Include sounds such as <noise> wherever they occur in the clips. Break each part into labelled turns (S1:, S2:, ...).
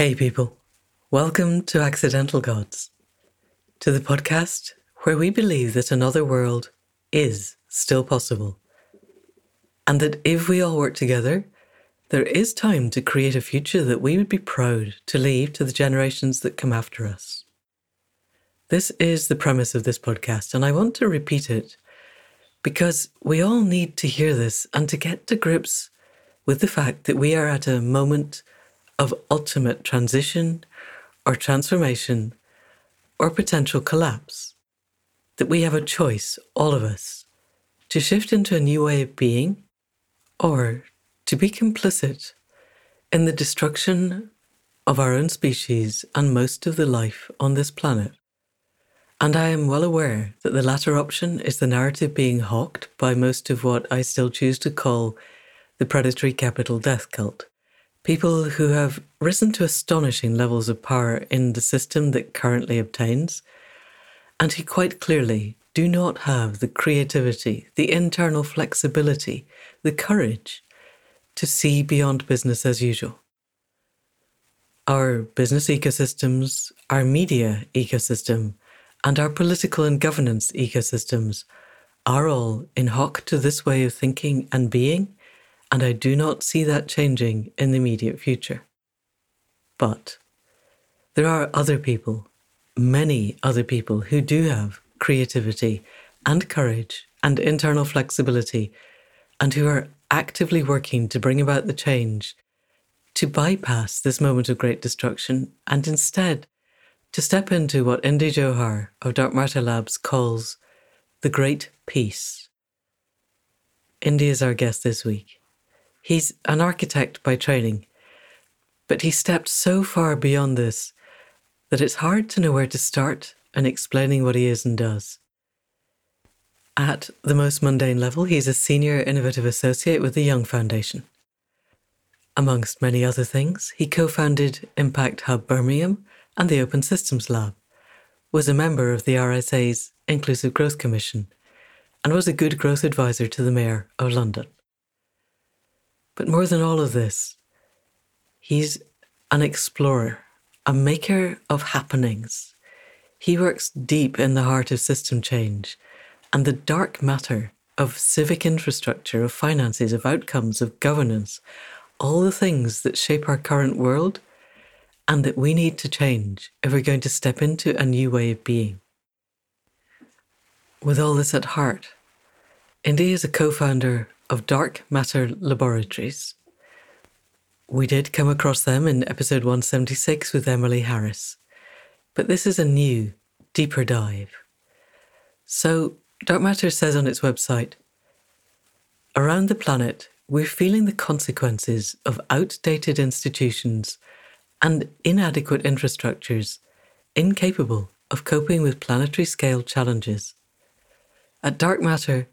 S1: Hey, people. Welcome to Accidental Gods, to the podcast where we believe that another world is still possible. And that if we all work together, there is time to create a future that we would be proud to leave to the generations that come after us. This is the premise of this podcast, and I want to repeat it because we all need to hear this and to get to grips with the fact that we are at a moment of ultimate transition or transformation or potential collapse. That we have a choice, all of us, to shift into a new way of being or to be complicit in the destruction of our own species and most of the life on this planet. And I am well aware that the latter option is the narrative being hawked by most of what I still choose to call the predatory capital death cult people who have risen to astonishing levels of power in the system that currently obtains, and who quite clearly do not have the creativity, the internal flexibility, the courage to see beyond business as usual. Our business ecosystems, our media ecosystem, and our political and governance ecosystems are all in hock to this way of thinking and being and I do not see that changing in the immediate future. But there are other people, many other people, who do have creativity and courage and internal flexibility, and who are actively working to bring about the change to bypass this moment of great destruction and instead to step into what Indy Johar of Dark Matter Labs calls the Great Peace. Indy is our guest this week. He's an architect by training, but he stepped so far beyond this that it's hard to know where to start in explaining what he is and does. At the most mundane level, he's a senior innovative associate with the Young Foundation. Amongst many other things, he co founded Impact Hub Birmingham and the Open Systems Lab, was a member of the RSA's Inclusive Growth Commission, and was a good growth advisor to the Mayor of London. But more than all of this, he's an explorer, a maker of happenings. He works deep in the heart of system change and the dark matter of civic infrastructure, of finances, of outcomes, of governance, all the things that shape our current world and that we need to change if we're going to step into a new way of being. With all this at heart, Indy is a co founder of Dark Matter Laboratories. We did come across them in episode 176 with Emily Harris, but this is a new, deeper dive. So, Dark Matter says on its website Around the planet, we're feeling the consequences of outdated institutions and inadequate infrastructures incapable of coping with planetary scale challenges. At Dark Matter,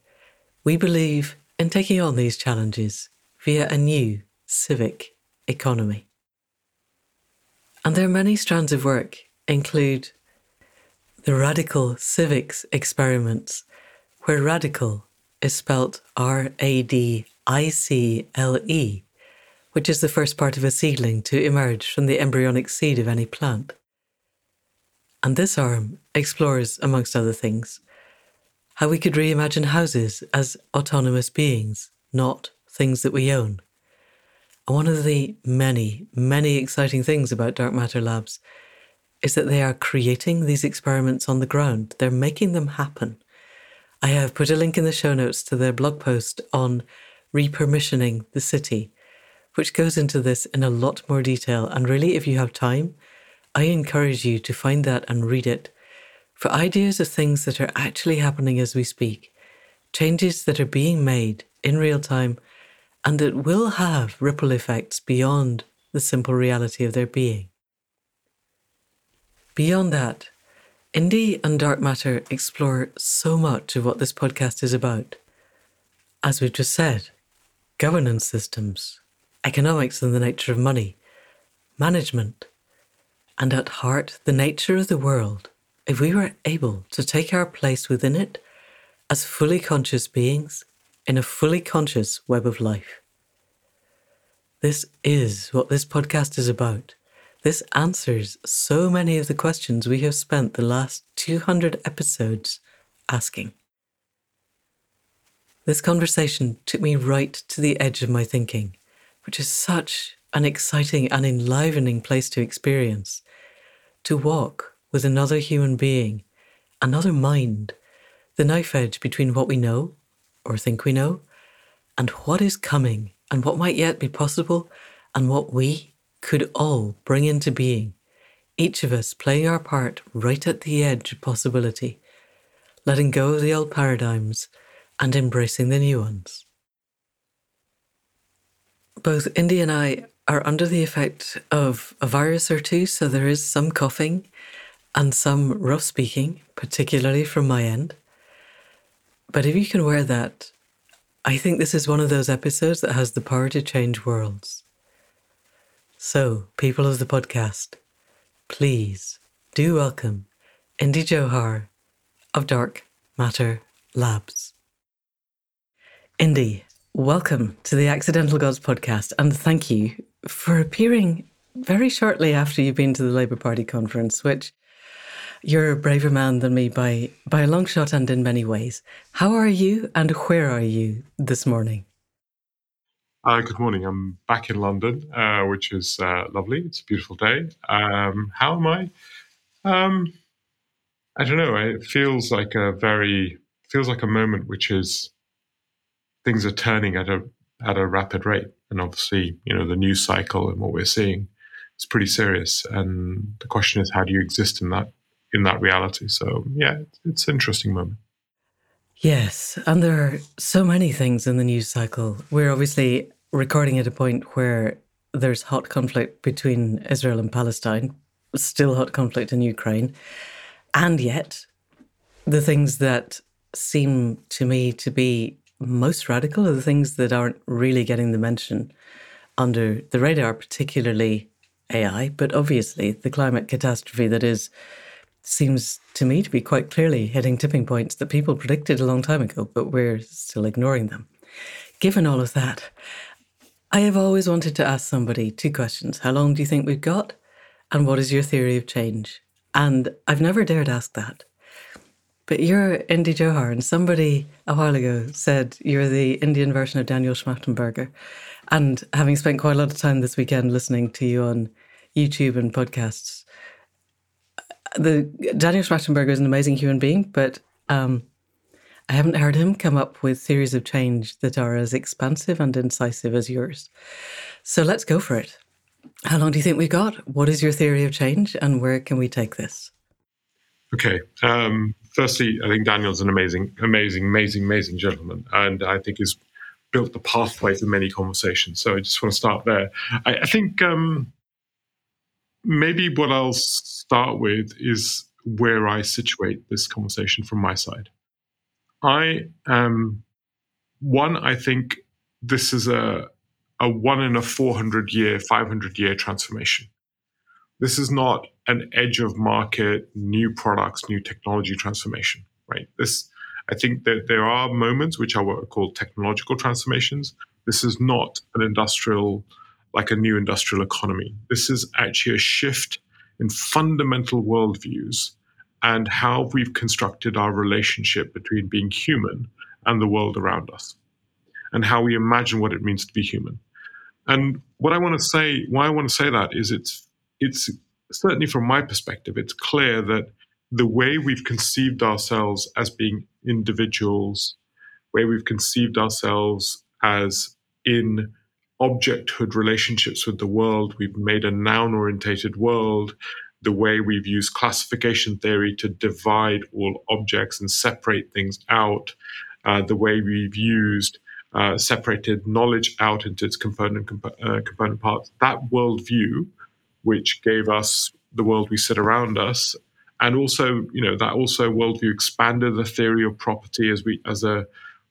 S1: we believe in taking on these challenges via a new civic economy. And their many strands of work include the radicle civics experiments, where radicle is spelt R A D I C L E, which is the first part of a seedling to emerge from the embryonic seed of any plant. And this arm explores, amongst other things, how we could reimagine houses as autonomous beings, not things that we own. And one of the many, many exciting things about Dark Matter Labs is that they are creating these experiments on the ground. They're making them happen. I have put a link in the show notes to their blog post on repermissioning the city, which goes into this in a lot more detail. And really, if you have time, I encourage you to find that and read it for ideas of things that are actually happening as we speak, changes that are being made in real time, and that will have ripple effects beyond the simple reality of their being. Beyond that, Indy and Dark Matter explore so much of what this podcast is about. As we've just said, governance systems, economics and the nature of money, management, and at heart, the nature of the world if we were able to take our place within it as fully conscious beings in a fully conscious web of life. This is what this podcast is about This answers so many of the questions we have spent the last 200 episodes asking. This conversation took me right to the edge of my thinking, which is such an exciting and enlivening place to experience. To walk with another human being, another mind, the knife edge between what we know, or think we know, and what is coming, and what might yet be possible, and what we could all bring into being, each of us playing our part right at the edge of possibility, letting go of the old paradigms and embracing the new ones. Both Indy and I are under the effect of a virus or two, so there is some coughing and some rough speaking, particularly from my end. But if you can wear that, I think this is one of those episodes that has the power to change worlds. So, people of the podcast, please do welcome Indy Johar of Dark Matter Labs. Indy, welcome to the Accidental Gods podcast, and thank you for appearing very shortly after you've been to the Labour Party conference, which you're a braver man than me by, by a long shot and in many ways. How are you and where are you this morning?
S2: Uh, good morning. I'm back in London, uh, which is uh, lovely. It's a beautiful day. Um, how am I? Um, I don't know. It feels like a very feels like a moment which is things are turning at a at a rapid rate, and obviously, you know, the news cycle and what we're seeing is pretty serious. And the question is, how do you exist in that in that reality? So, yeah, it's an interesting moment.
S1: Yes, and there are so many things in the news cycle. We're obviously recording at a point where there's hot conflict between Israel and Palestine, still hot conflict in Ukraine. And yet, the things that seem to me to be most radical are the things that aren't really getting the mention under the radar, particularly AI, but obviously the climate catastrophe that is seems to me to be quite clearly hitting tipping points that people predicted a long time ago, but we're still ignoring them. Given all of that, I have always wanted to ask somebody two questions. How long do you think we've got? And what is your theory of change? And I've never dared ask that. But you're Indy Johar, and somebody a while ago said you're the Indian version of Daniel Schmachtenberger. And having spent quite a lot of time this weekend listening to you on YouTube and podcasts, the Daniel Schmachtenberger is an amazing human being, but um, I haven't heard him come up with theories of change that are as expansive and incisive as yours. So let's go for it. How long do you think we've got? What is your theory of change and where can we take this?
S2: Okay. Um, firstly, I think Daniel's an amazing, amazing, amazing, amazing gentleman. And I think he's built the pathway for many conversations. So I just want to start there. I, I think um, maybe what I'll start with is where I situate this conversation from my side. I am one. I think this is a a one in a four hundred year, five hundred year transformation. This is not an edge of market, new products, new technology transformation, right? This, I think that there are moments which are what are called technological transformations. This is not an industrial, like a new industrial economy. This is actually a shift in fundamental worldviews and how we've constructed our relationship between being human and the world around us, and how we imagine what it means to be human. And what I want to say, why I want to say that is it's it's certainly from my perspective, it's clear that the way we've conceived ourselves as being individuals, where we've conceived ourselves as in objecthood relationships with the world, we've made a noun orientated world, the way we've used classification theory to divide all objects and separate things out, uh, the way we've used uh, separated knowledge out into its component comp- uh, component parts. That worldview, which gave us the world we sit around us, and also you know that also worldview expanded the theory of property as we as a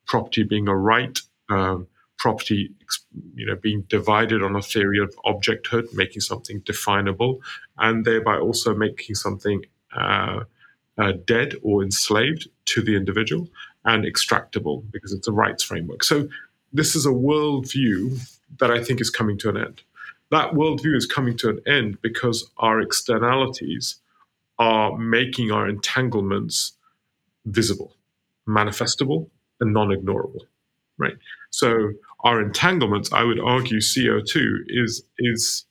S2: property being a right. Um, property you know being divided on a theory of objecthood making something definable and thereby also making something uh, uh, dead or enslaved to the individual and extractable because it's a rights framework so this is a worldview that i think is coming to an end that worldview is coming to an end because our externalities are making our entanglements visible, manifestable, and non ignorable. Right. So our entanglements, I would argue CO2 is is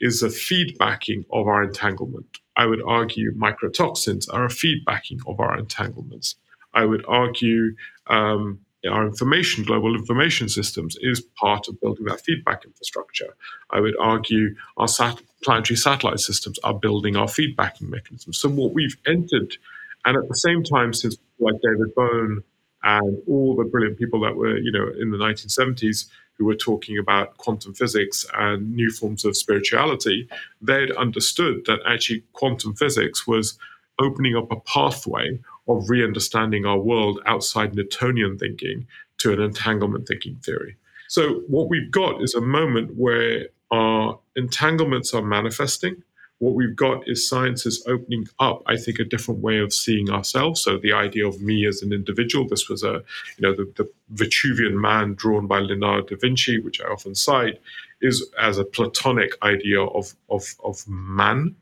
S2: is a feedbacking of our entanglement. I would argue microtoxins are a feedbacking of our entanglements. I would argue um, our information, global information systems, is part of building that feedback infrastructure. I would argue our sat- planetary satellite systems are building our feedbacking mechanisms. So what we've entered, and at the same time, since like David Bohm and all the brilliant people that were, you know, in the 1970s who were talking about quantum physics and new forms of spirituality, they'd understood that actually quantum physics was opening up a pathway of re understanding our world outside Newtonian thinking to an entanglement thinking theory. So, what we've got is a moment where our entanglements are manifesting. What we've got is science is opening up, I think, a different way of seeing ourselves. So the idea of me as an individual, this was a, you know, the, the Vitruvian man drawn by Leonardo da Vinci, which I often cite, is as a Platonic idea of, of, of man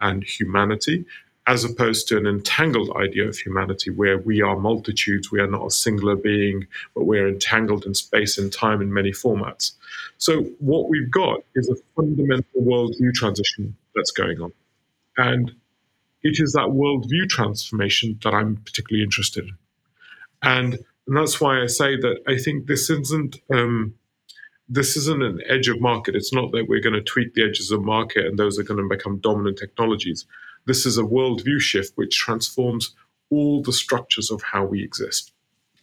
S2: and humanity as opposed to an entangled idea of humanity where we are multitudes, we are not a singular being, but we're entangled in space and time in many formats. So, what we've got is a fundamental worldview transition that's going on. And it is that worldview transformation that I'm particularly interested in. And, and that's why I say that I think this isn't. Um, this isn't an edge of market. It's not that we're going to tweak the edges of market and those are going to become dominant technologies. This is a worldview shift which transforms all the structures of how we exist.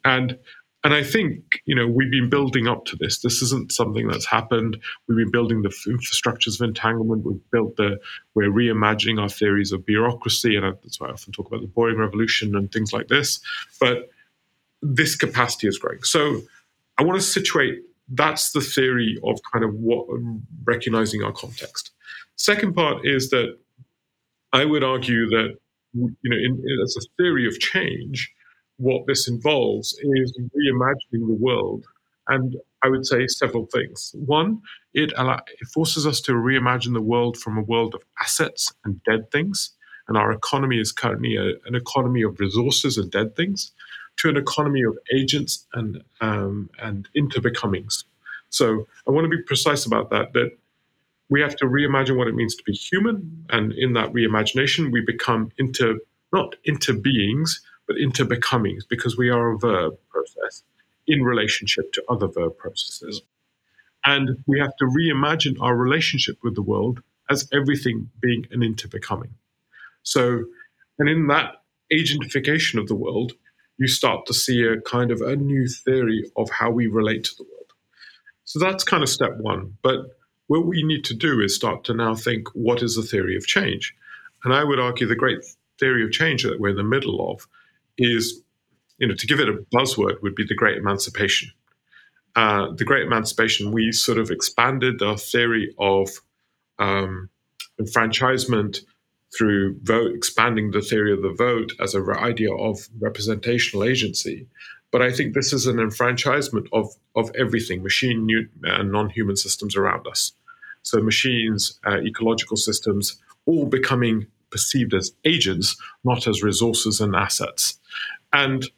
S2: And and I think you know we've been building up to this. This isn't something that's happened. We've been building the infrastructures of entanglement. We've built the. We're reimagining our theories of bureaucracy, and that's why I often talk about the boring revolution and things like this. But this capacity is growing. So I want to situate. That's the theory of kind of what recognizing our context. Second part is that I would argue that, you know, in, in, as a theory of change, what this involves is reimagining the world. And I would say several things. One, it, it forces us to reimagine the world from a world of assets and dead things. And our economy is currently a, an economy of resources and dead things to an economy of agents and, um, and interbecomings. So I want to be precise about that, that we have to reimagine what it means to be human. And in that reimagination, we become into, not into beings, but into becomings because we are a verb process in relationship to other verb processes. And we have to reimagine our relationship with the world as everything being an interbecoming. So, and in that agentification of the world, you start to see a kind of a new theory of how we relate to the world. So that's kind of step one. But what we need to do is start to now think what is the theory of change? And I would argue the great theory of change that we're in the middle of is, you know, to give it a buzzword would be the great emancipation. Uh, the great emancipation, we sort of expanded our theory of um, enfranchisement through vote, expanding the theory of the vote as an idea of representational agency. But I think this is an enfranchisement of, of everything, machine and non human systems around us. So machines, uh, ecological systems, all becoming perceived as agents, not as resources and assets. And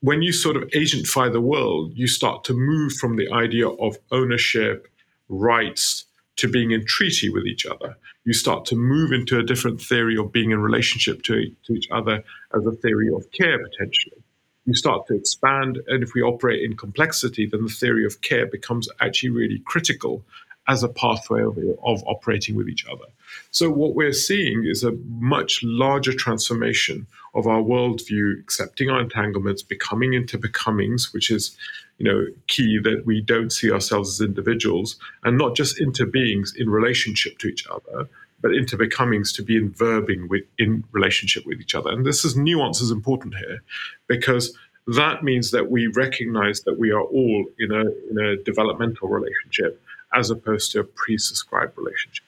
S2: when you sort of agentify the world, you start to move from the idea of ownership, rights, to being in treaty with each other. You start to move into a different theory of being in relationship to, to each other as a theory of care, potentially. You start to expand, and if we operate in complexity, then the theory of care becomes actually really critical as a pathway of, of operating with each other. So, what we're seeing is a much larger transformation of our worldview, accepting our entanglements, becoming into becomings, which is you know, key that we don't see ourselves as individuals and not just into beings in relationship to each other, but into becomings to be in verbing with in relationship with each other. And this is nuance is important here because that means that we recognize that we are all in a in a developmental relationship as opposed to a pre-subscribed relationship.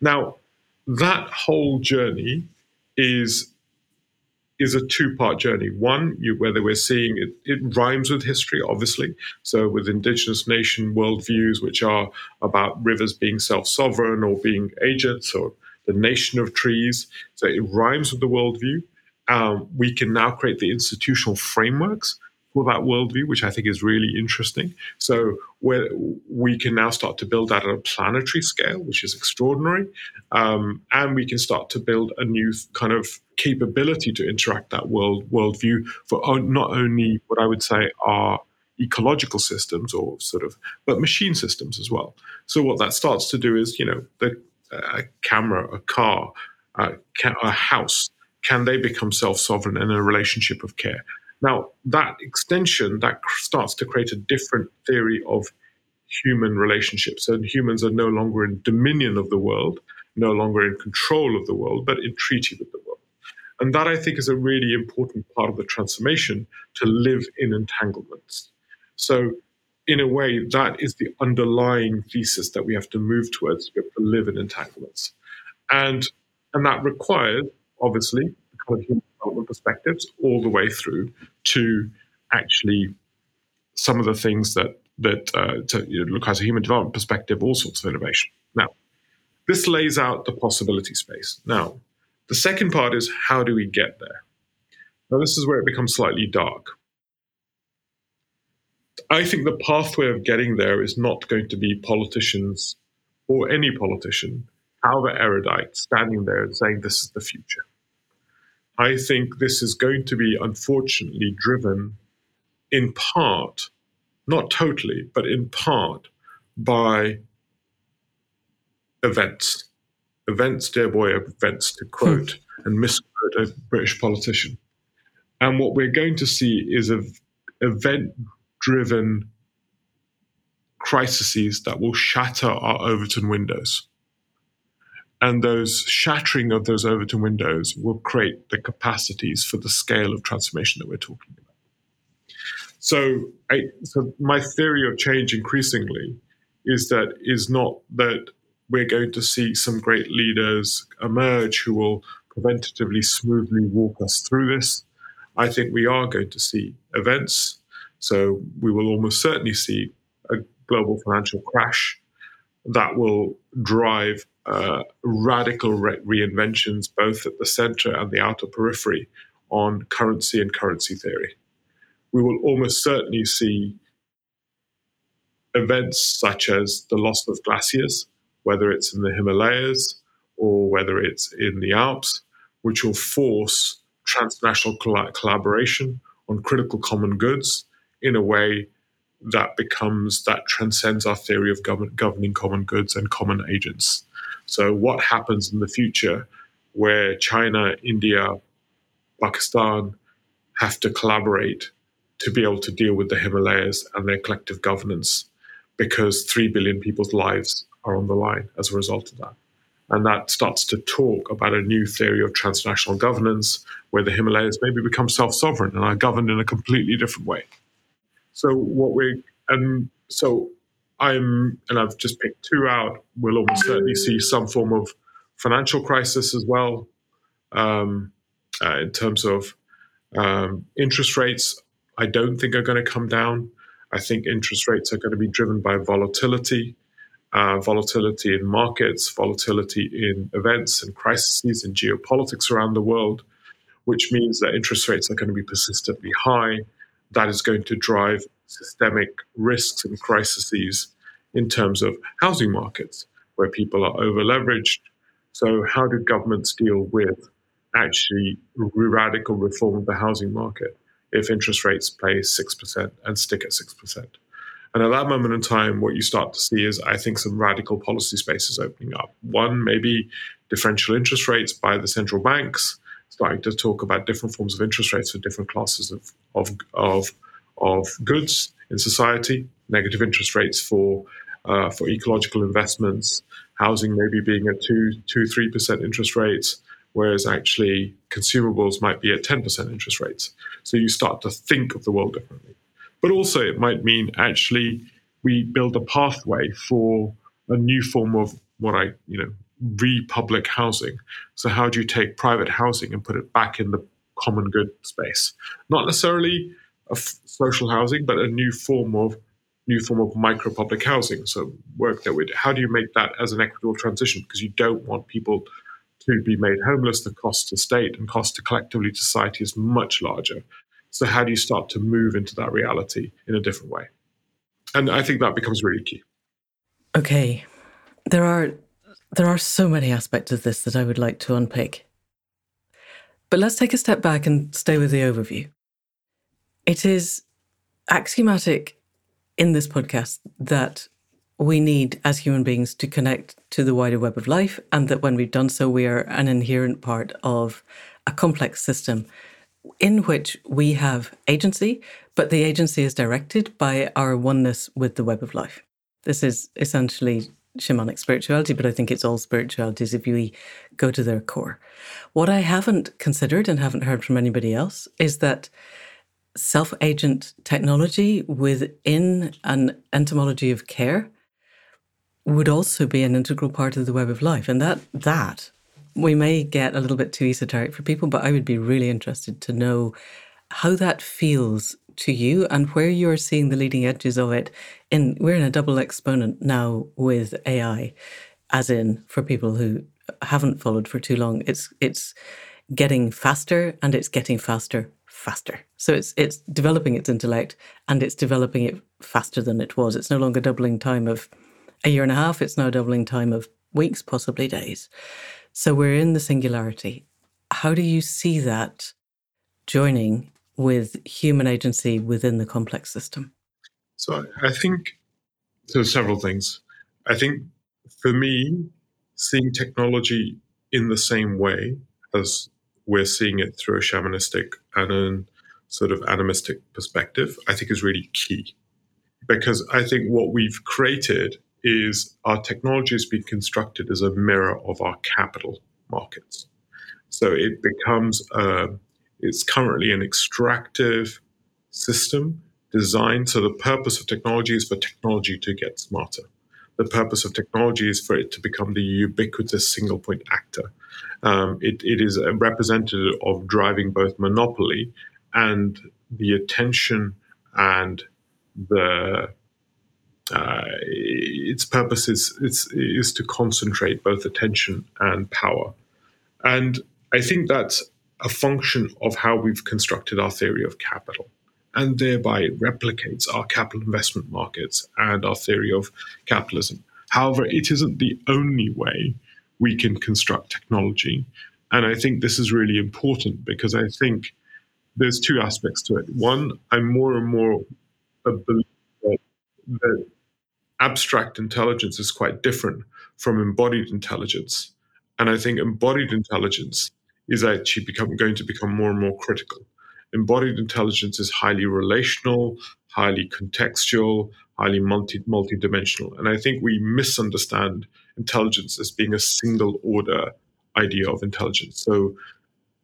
S2: Now, that whole journey is is a two part journey. One, you, whether we're seeing it, it rhymes with history, obviously. So, with indigenous nation worldviews, which are about rivers being self sovereign or being agents or the nation of trees. So, it rhymes with the worldview. Um, we can now create the institutional frameworks for that worldview, which I think is really interesting. So where we can now start to build that at a planetary scale, which is extraordinary, um, and we can start to build a new kind of capability to interact that world worldview for not only what I would say are ecological systems or sort of, but machine systems as well. So what that starts to do is, you know, the a camera, a car, a, a house, can they become self-sovereign in a relationship of care? Now, that extension that starts to create a different theory of human relationships. And humans are no longer in dominion of the world, no longer in control of the world, but in treaty with the world. And that I think is a really important part of the transformation to live in entanglements. So, in a way, that is the underlying thesis that we have to move towards. To live in entanglements. And, and that requires, obviously, human development perspectives all the way through to actually some of the things that that uh, to you know, look at a human development perspective, all sorts of innovation. Now, this lays out the possibility space. Now, the second part is how do we get there? Now, this is where it becomes slightly dark. I think the pathway of getting there is not going to be politicians or any politician, however erudite, standing there and saying this is the future. I think this is going to be unfortunately driven in part, not totally, but in part by events. Events, dear boy, events, to quote hmm. and misquote a British politician. And what we're going to see is event driven crises that will shatter our Overton windows. And those shattering of those Overton windows will create the capacities for the scale of transformation that we're talking about. So, I, so my theory of change increasingly is that is not that we're going to see some great leaders emerge who will preventatively smoothly walk us through this. I think we are going to see events. So we will almost certainly see a global financial crash that will drive uh, radical re- reinventions both at the center and the outer periphery on currency and currency theory. We will almost certainly see events such as the loss of glaciers, whether it's in the Himalayas or whether it's in the Alps, which will force transnational coll- collaboration on critical common goods in a way that becomes that transcends our theory of govern- governing common goods and common agents. So, what happens in the future where China, India, Pakistan have to collaborate to be able to deal with the Himalayas and their collective governance because 3 billion people's lives are on the line as a result of that. And that starts to talk about a new theory of transnational governance where the Himalayas maybe become self sovereign and are governed in a completely different way. So, what we, and so I'm, and I've just picked two out. We'll almost certainly see some form of financial crisis as well, um, uh, in terms of um, interest rates. I don't think are going to come down. I think interest rates are going to be driven by volatility, uh, volatility in markets, volatility in events and crises in geopolitics around the world, which means that interest rates are going to be persistently high. That is going to drive systemic risks and crises in terms of housing markets where people are over leveraged. So, how do governments deal with actually radical reform of the housing market if interest rates play 6% and stick at 6%? And at that moment in time, what you start to see is, I think, some radical policy spaces opening up. One, maybe differential interest rates by the central banks, starting to talk about different forms of interest rates for different classes of, of, of of goods in society, negative interest rates for uh, for ecological investments, housing maybe being at two, two, three percent interest rates, whereas actually consumables might be at ten percent interest rates. So you start to think of the world differently. But also, it might mean actually we build a pathway for a new form of what I, you know, re-public housing. So how do you take private housing and put it back in the common good space, not necessarily social housing, but a new form of new form of micro public housing. So work that would how do you make that as an equitable transition? Because you don't want people to be made homeless. The cost to state and cost to collectively to society is much larger. So how do you start to move into that reality in a different way? And I think that becomes really key.
S1: Okay. There are there are so many aspects of this that I would like to unpick. But let's take a step back and stay with the overview. It is axiomatic in this podcast that we need as human beings to connect to the wider web of life, and that when we've done so, we are an inherent part of a complex system in which we have agency, but the agency is directed by our oneness with the web of life. This is essentially shamanic spirituality, but I think it's all spiritualities if we go to their core. What I haven't considered and haven't heard from anybody else is that self agent technology within an entomology of care would also be an integral part of the web of life. And that, that we may get a little bit too esoteric for people, but I would be really interested to know how that feels to you and where you're seeing the leading edges of it. In we're in a double exponent now with AI, as in for people who haven't followed for too long, it's it's getting faster and it's getting faster faster. So it's it's developing its intellect and it's developing it faster than it was. It's no longer doubling time of a year and a half, it's now doubling time of weeks, possibly days. So we're in the singularity. How do you see that joining with human agency within the complex system?
S2: So I think there's several things. I think for me, seeing technology in the same way as we're seeing it through a shamanistic and a sort of animistic perspective, I think is really key. Because I think what we've created is our technology has been constructed as a mirror of our capital markets. So it becomes, uh, it's currently an extractive system designed. So the purpose of technology is for technology to get smarter. The purpose of technology is for it to become the ubiquitous single point actor. Um, it, it is a representative of driving both monopoly and the attention and the uh, its purpose is, is to concentrate both attention and power. And I think that's a function of how we've constructed our theory of capital. And thereby replicates our capital investment markets and our theory of capitalism. However, it isn't the only way we can construct technology. And I think this is really important because I think there's two aspects to it. One, I'm more and more a believer that, that abstract intelligence is quite different from embodied intelligence. And I think embodied intelligence is actually become, going to become more and more critical. Embodied intelligence is highly relational, highly contextual, highly multi multi-dimensional. And I think we misunderstand intelligence as being a single order idea of intelligence. So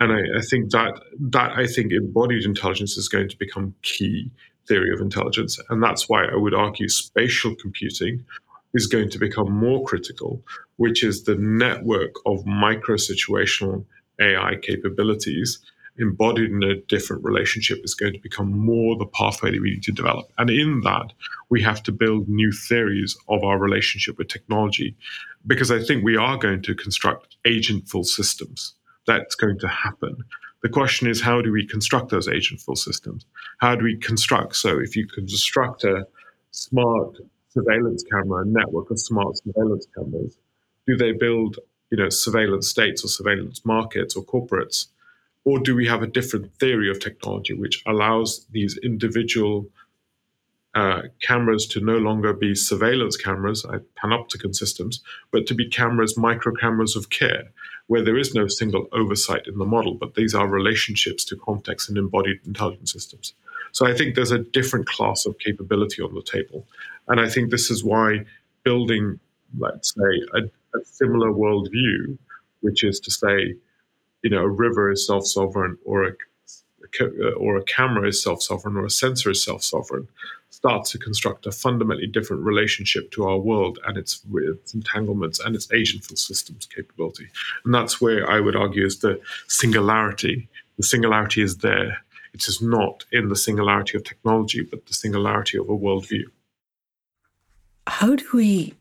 S2: and I, I, think that that I think embodied intelligence is going to become key theory of intelligence. And that's why I would argue spatial computing is going to become more critical, which is the network of micro situational AI capabilities embodied in a different relationship is going to become more the pathway that we need to develop. And in that, we have to build new theories of our relationship with technology, because I think we are going to construct agentful systems. That's going to happen. The question is, how do we construct those agentful systems? How do we construct? So, if you construct a smart surveillance camera, a network of smart surveillance cameras, do they build, you know, surveillance states or surveillance markets or corporates, or do we have a different theory of technology which allows these individual uh, cameras to no longer be surveillance cameras, uh, panopticon systems, but to be cameras, micro cameras of care, where there is no single oversight in the model, but these are relationships to context and embodied intelligence systems. So I think there's a different class of capability on the table. And I think this is why building, let's say, a, a similar worldview, which is to say, you know, a river is self sovereign or a uh, or a camera is self sovereign or a sensor is self sovereign, starts to construct a fundamentally different relationship to our world and its, its entanglements and its agentful systems capability. And that's where I would argue is the singularity. The singularity is there. It is not in the singularity of technology, but the singularity of a worldview.
S1: How do we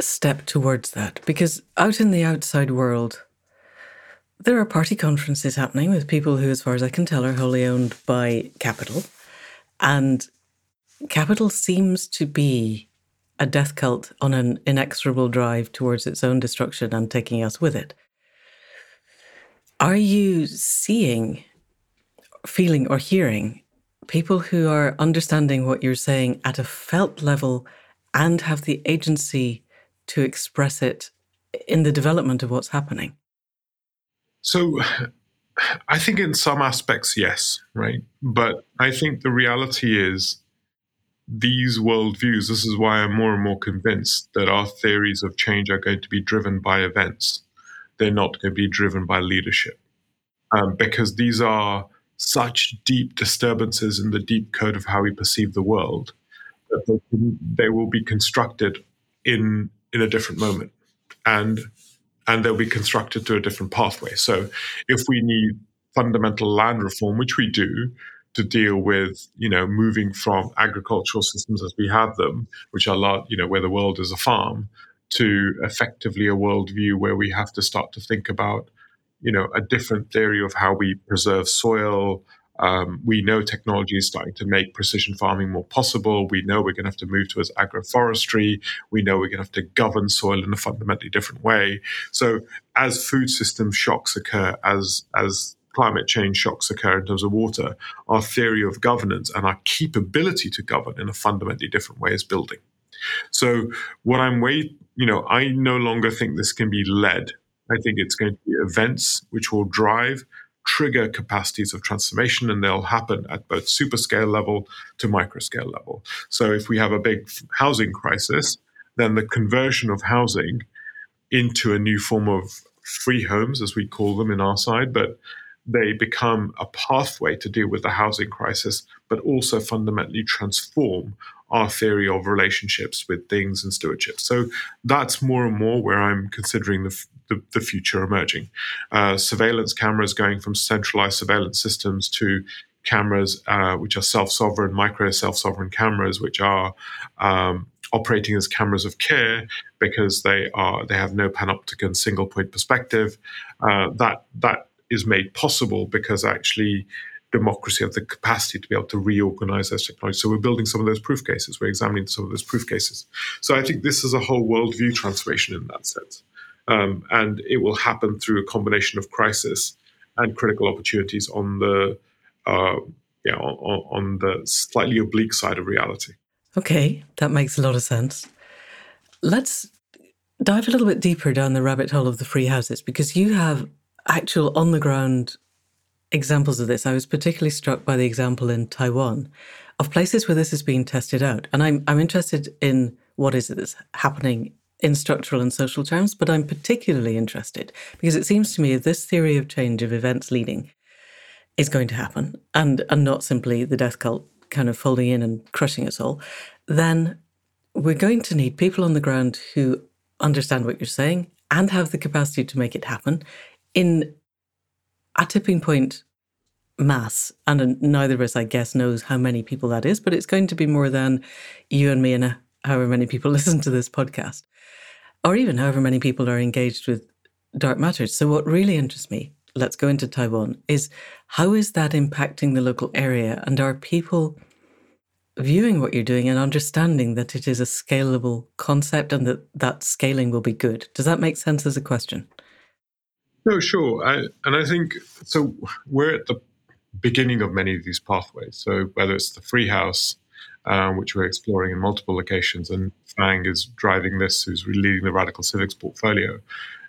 S1: step towards that? Because out in the outside world, there are party conferences happening with people who, as far as I can tell, are wholly owned by capital. And Capital seems to be a death cult on an inexorable drive towards its own destruction and taking us with it. Are you seeing, feeling, or hearing people who are understanding what you're saying at a felt level and have the agency to express it in the development of what's happening?
S2: So, I think in some aspects, yes, right? But I think the reality is these worldviews, this is why I'm more and more convinced that our theories of change are going to be driven by events. They're not going to be driven by leadership. Um, because these are such deep disturbances in the deep code of how we perceive the world that they, they will be constructed in in a different moment and and they'll be constructed to a different pathway so if we need fundamental land reform which we do to deal with, you know, moving from agricultural systems as we have them, which are, lot, you know, where the world is a farm, to effectively a worldview where we have to start to think about, you know, a different theory of how we preserve soil. Um, we know technology is starting to make precision farming more possible. We know we're going to have to move towards agroforestry. We know we're going to have to govern soil in a fundamentally different way. So, as food system shocks occur, as as climate change shocks occur in terms of water, our theory of governance and our capability to govern in a fundamentally different way is building. So, what I'm way, you know, I no longer think this can be led. I think it's going to be events which will drive, trigger capacities of transformation, and they'll happen at both super scale level to micro scale level. So, if we have a big housing crisis, then the conversion of housing into a new form of free homes, as we call them in our side, but they become a pathway to deal with the housing crisis, but also fundamentally transform our theory of relationships with things and stewardship. So that's more and more where I'm considering the, the, the future emerging. Uh, surveillance cameras going from centralized surveillance systems to cameras uh, which are self-sovereign, micro self-sovereign cameras, which are um, operating as cameras of care because they are they have no panopticon single point perspective. Uh, that that is made possible because actually democracy have the capacity to be able to reorganize those technologies. So we're building some of those proof cases. We're examining some of those proof cases. So I think this is a whole worldview transformation in that sense. Um, and it will happen through a combination of crisis and critical opportunities on the uh, yeah, on, on the slightly oblique side of reality.
S1: Okay, that makes a lot of sense. Let's dive a little bit deeper down the rabbit hole of the free houses because you have actual on the ground examples of this. I was particularly struck by the example in Taiwan of places where this is being tested out. And I'm, I'm interested in what is it that's happening in structural and social terms, but I'm particularly interested because it seems to me this theory of change of events leading is going to happen and, and not simply the death cult kind of folding in and crushing us all, then we're going to need people on the ground who understand what you're saying and have the capacity to make it happen in a tipping point mass, and neither of us, I guess, knows how many people that is, but it's going to be more than you and me and uh, however many people <laughs> listen to this podcast, or even however many people are engaged with Dark Matters. So, what really interests me, let's go into Taiwan, is how is that impacting the local area? And are people viewing what you're doing and understanding that it is a scalable concept and that that scaling will be good? Does that make sense as a question?
S2: No, sure. I, and I think so. We're at the beginning of many of these pathways. So whether it's the free house, um, which we're exploring in multiple locations, and Fang is driving this, who's leading the Radicle Civics portfolio,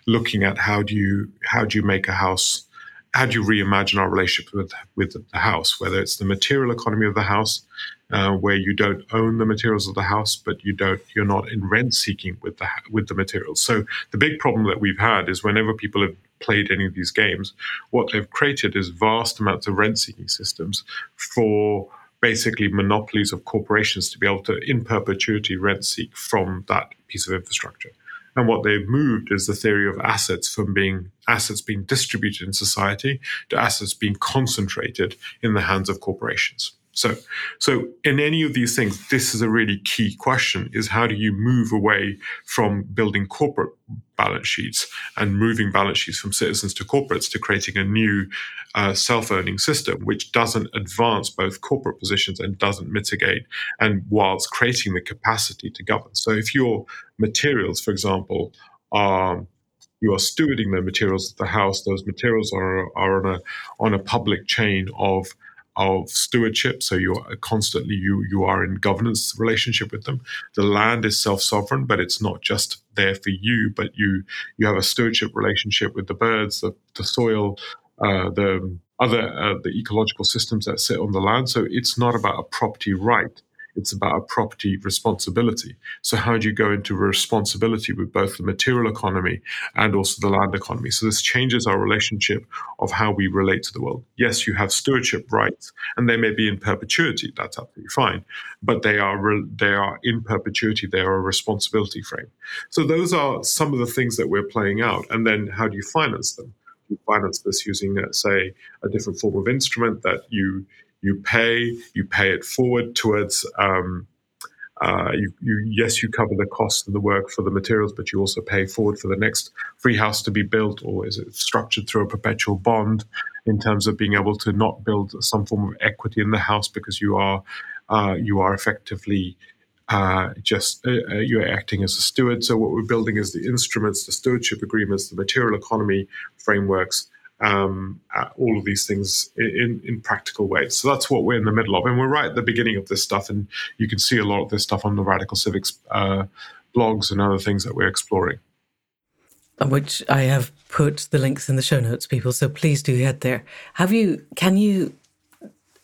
S2: looking at how do you how do you make a house, how do you reimagine our relationship with with the house, whether it's the material economy of the house, uh, where you don't own the materials of the house, but you don't you're not in rent seeking with the with the materials. So the big problem that we've had is whenever people have played any of these games. What they've created is vast amounts of rent seeking systems for basically monopolies of corporations to be able to, in perpetuity, rent seek from that piece of infrastructure. And what they've moved is the theory of assets from being assets being distributed in society to assets being concentrated in the hands of corporations. So, so in any of these things, this is a really key question: is how do you move away from building corporate balance sheets and moving balance sheets from citizens to corporates to creating a new uh, self-earning system, which doesn't advance both corporate positions and doesn't mitigate, and whilst creating the capacity to govern. So, if your materials, for example, are you are stewarding the materials of the house. Those materials are, are on a on a public chain of of stewardship. So you're constantly you you are in governance relationship with them. The land is self sovereign, but it's not just there for you, but you you have a stewardship relationship with the birds, the, the soil, uh, the other uh, the ecological systems that sit on the land. So it's not about a property right. It's about a property responsibility. So, how do you go into responsibility with both the material economy and also the land economy? So, this changes our relationship of how we relate to the world. Yes, you have stewardship rights, and they may be in perpetuity. That's absolutely fine, but they are re- they are in perpetuity. They are a responsibility frame. So, those are some of the things that we're playing out. And then, how do you finance them? You finance this using, uh, say, a different form of instrument that you you pay, you pay it forward towards. Um, uh, you, you, yes, you cover the cost of the work for the materials, but you also pay forward for the next free house to be built, or is it structured through a perpetual bond in terms of being able to not build some form of equity in the house because you are uh, you are effectively uh, just uh, uh you're acting as a steward. So what we're building is the instruments, the stewardship agreements, the material economy frameworks um, all of these things in, in practical ways. So that's what we're in the middle of. And we're right at the beginning of this stuff. And you can see a lot of this stuff on the Radicle Civics uh, blogs and other things that we're exploring.
S1: Which I have put the links in the show notes, people. So please do head there. Have you, can you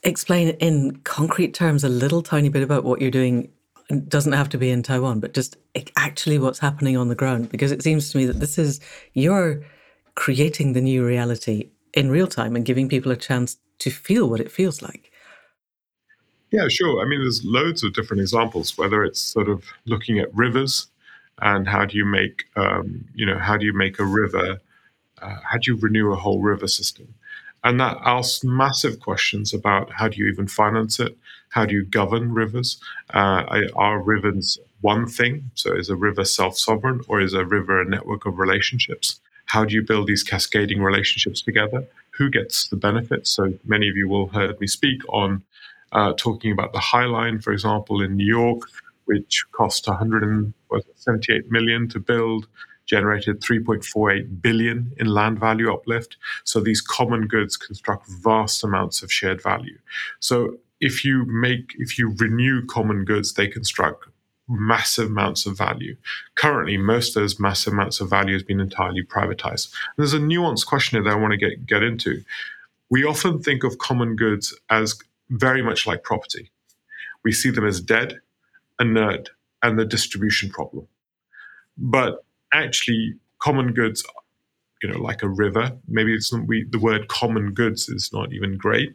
S1: explain in concrete terms a little tiny bit about what you're doing it doesn't have to be in Taiwan, but just actually what's happening on the ground. Because it seems to me that this is your creating the new reality in real time and giving people a chance to feel what it feels like.
S2: Yeah, sure. I mean, there's loads of different examples, whether it's sort of looking at rivers and how do you make, um, you know, how do you make a river, uh, how do you renew a whole river system? And that asks massive questions about how do you even finance it? How do you govern rivers? Uh, are rivers one thing? So is a river self sovereign or is a river a network of relationships? How do you build these cascading relationships together? Who gets the benefits? So many of you will heard me speak on uh, talking about the High Line, for example, in New York, which cost 178 million to build, generated 3.48 billion in land value uplift. So these common goods construct vast amounts of shared value. So if you make, if you renew common goods, they construct massive amounts of value. Currently, most of those massive amounts of value has been entirely privatized. And there's a nuanced question that I want to get, get into. We often think of common goods as very much like property. We see them as dead, inert, and the distribution problem. But actually, common goods, you know, like a river, maybe it's not, we, the word common goods is not even great.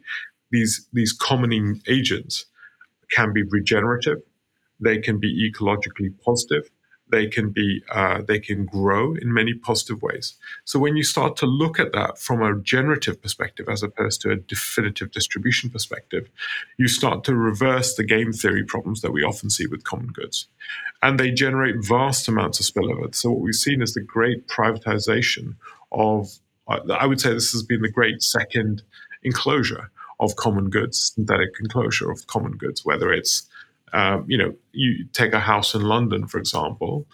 S2: These, these commoning agents can be regenerative they can be ecologically positive. They can be uh, they can grow in many positive ways. So when you start to look at that from a generative perspective as opposed to a definitive distribution perspective, you start to reverse the game theory problems that we often see with common goods, and they generate vast amounts of spillover. So what we've seen is the great privatization of. I would say this has been the great second enclosure of common goods, synthetic enclosure of common goods, whether it's um, you know, you take a house in London, for example,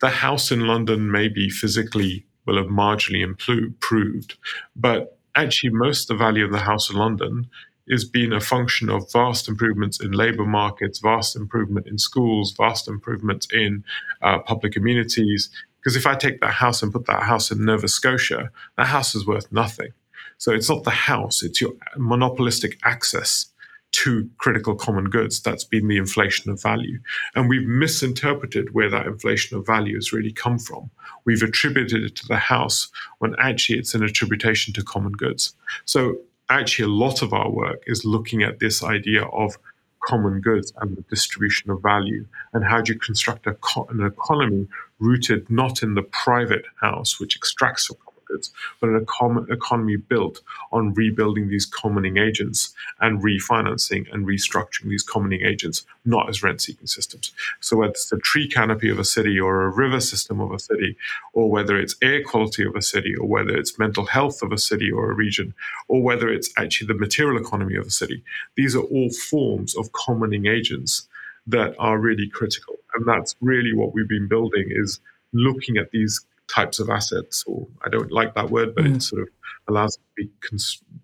S2: the house in London may be physically will have marginally improved, but actually most of the value of the house in London is being a function of vast improvements in labor markets, vast improvement in schools, vast improvements in uh, public amenities. Because if I take that house and put that house in Nova Scotia, that house is worth nothing. So it's not the house, it's your monopolistic access two critical common goods. That's been the inflation of value. And we've misinterpreted where that inflation of value has really come from. We've attributed it to the house when actually it's an attribution to common goods. So actually, a lot of our work is looking at this idea of common goods and the distribution of value and how do you construct a, an economy rooted not in the private house which extracts from markets, but an econ- economy built on rebuilding these commoning agents and refinancing and restructuring these commoning agents, not as rent seeking systems. So, whether it's the tree canopy of a city or a river system of a city, or whether it's air quality of a city, or whether it's mental health of a city or a region, or whether it's actually the material economy of a city, these are all forms of commoning agents that are really critical. And that's really what we've been building is looking at these types of assets, or I don't like that word, but mm. it sort of allows it to be con-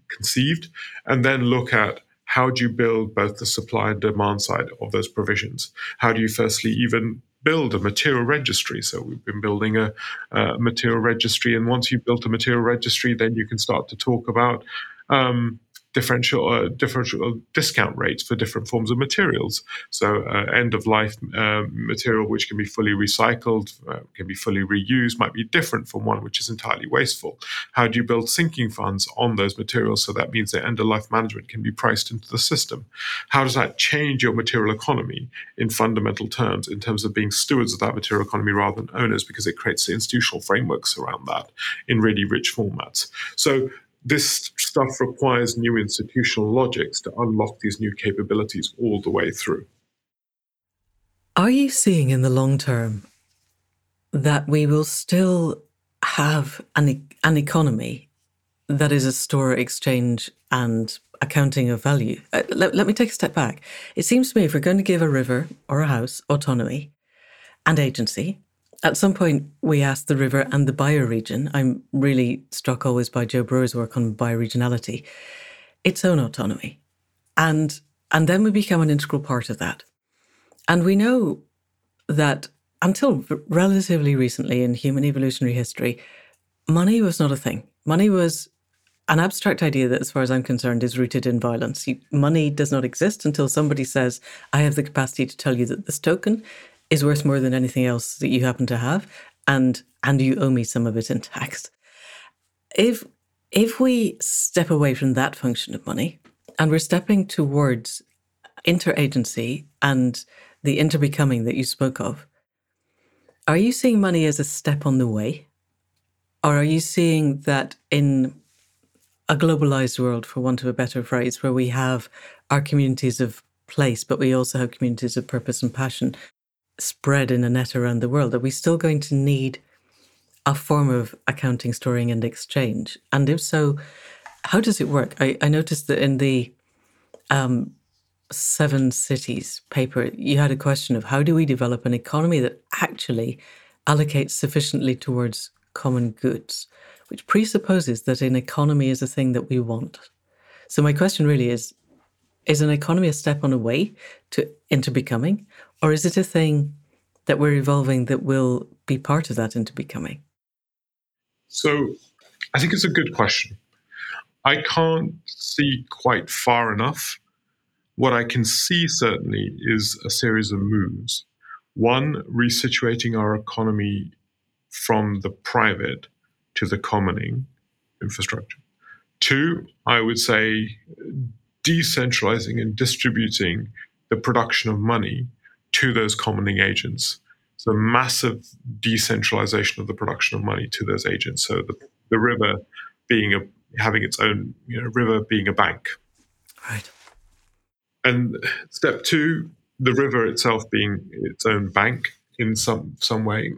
S2: conceived, and then look at how do you build both the supply and demand side of those provisions? How do you firstly even build a material registry. So we've been building a, a, material registry, and once you've built a material registry, then you can start to talk about um, differential uh, differential discount rates for different forms of materials. So uh, end of life uh, material which can be fully recycled, uh, can be fully reused, might be different from one which is entirely wasteful. How do you build sinking funds on those materials? So that means that end of life management can be priced into the system. How does that change your material economy in fundamental terms, in terms of being stewards of that material economy rather than owners, because it creates the institutional frameworks around that in really rich formats. So this stuff requires new institutional logics to unlock these new capabilities all the way through.
S1: Are you seeing in the long term that we will still have an, an economy that is a store, exchange, and accounting of value? Uh, let, let me take a step back. It seems to me if we're going to give a river or a house autonomy and agency, at some point, we asked the river and the bioregion. I'm really struck always by Joe Brewer's work on bioregionality, its own autonomy. And, and then we become an integral part of that. And we know that until relatively recently in human evolutionary history, money was not a thing. Money was an abstract idea that, as far as I'm concerned, is rooted in violence. money does not exist until somebody says, I have the capacity to tell you that this token is worth more than anything else that you happen to have, and and you owe me some of it in tax. If if we step away from that function of money and we're stepping towards interagency and the interbecoming that you spoke of, are you seeing money as a step on the way? Or are you seeing that in a globalized world, for want of a better phrase, where we have our communities of place, but we also have communities of purpose and passion, spread in a net around the world, are we still going to need a form of accounting, storing, and exchange? And if so, how does it work? I, I noticed that in the um, Seven Cities paper, you had a question of how do we develop an economy that actually allocates sufficiently towards common goods, which presupposes that an economy is a thing that we want. So my question really is is an economy a step on a way to interbecoming, or is it a thing that we're evolving that will be part of that interbecoming?
S2: So I think it's a good question. I can't see quite far enough. What I can see certainly is a series of moves. One, resituating our economy from the private to the commoning infrastructure. Two, I would say decentralizing and distributing the production of money to those commoning agents. So massive decentralization of the production of money to those agents. So the, the river being a having its own you know river being a bank.
S1: Right.
S2: And step two, the river itself being its own bank in some some way.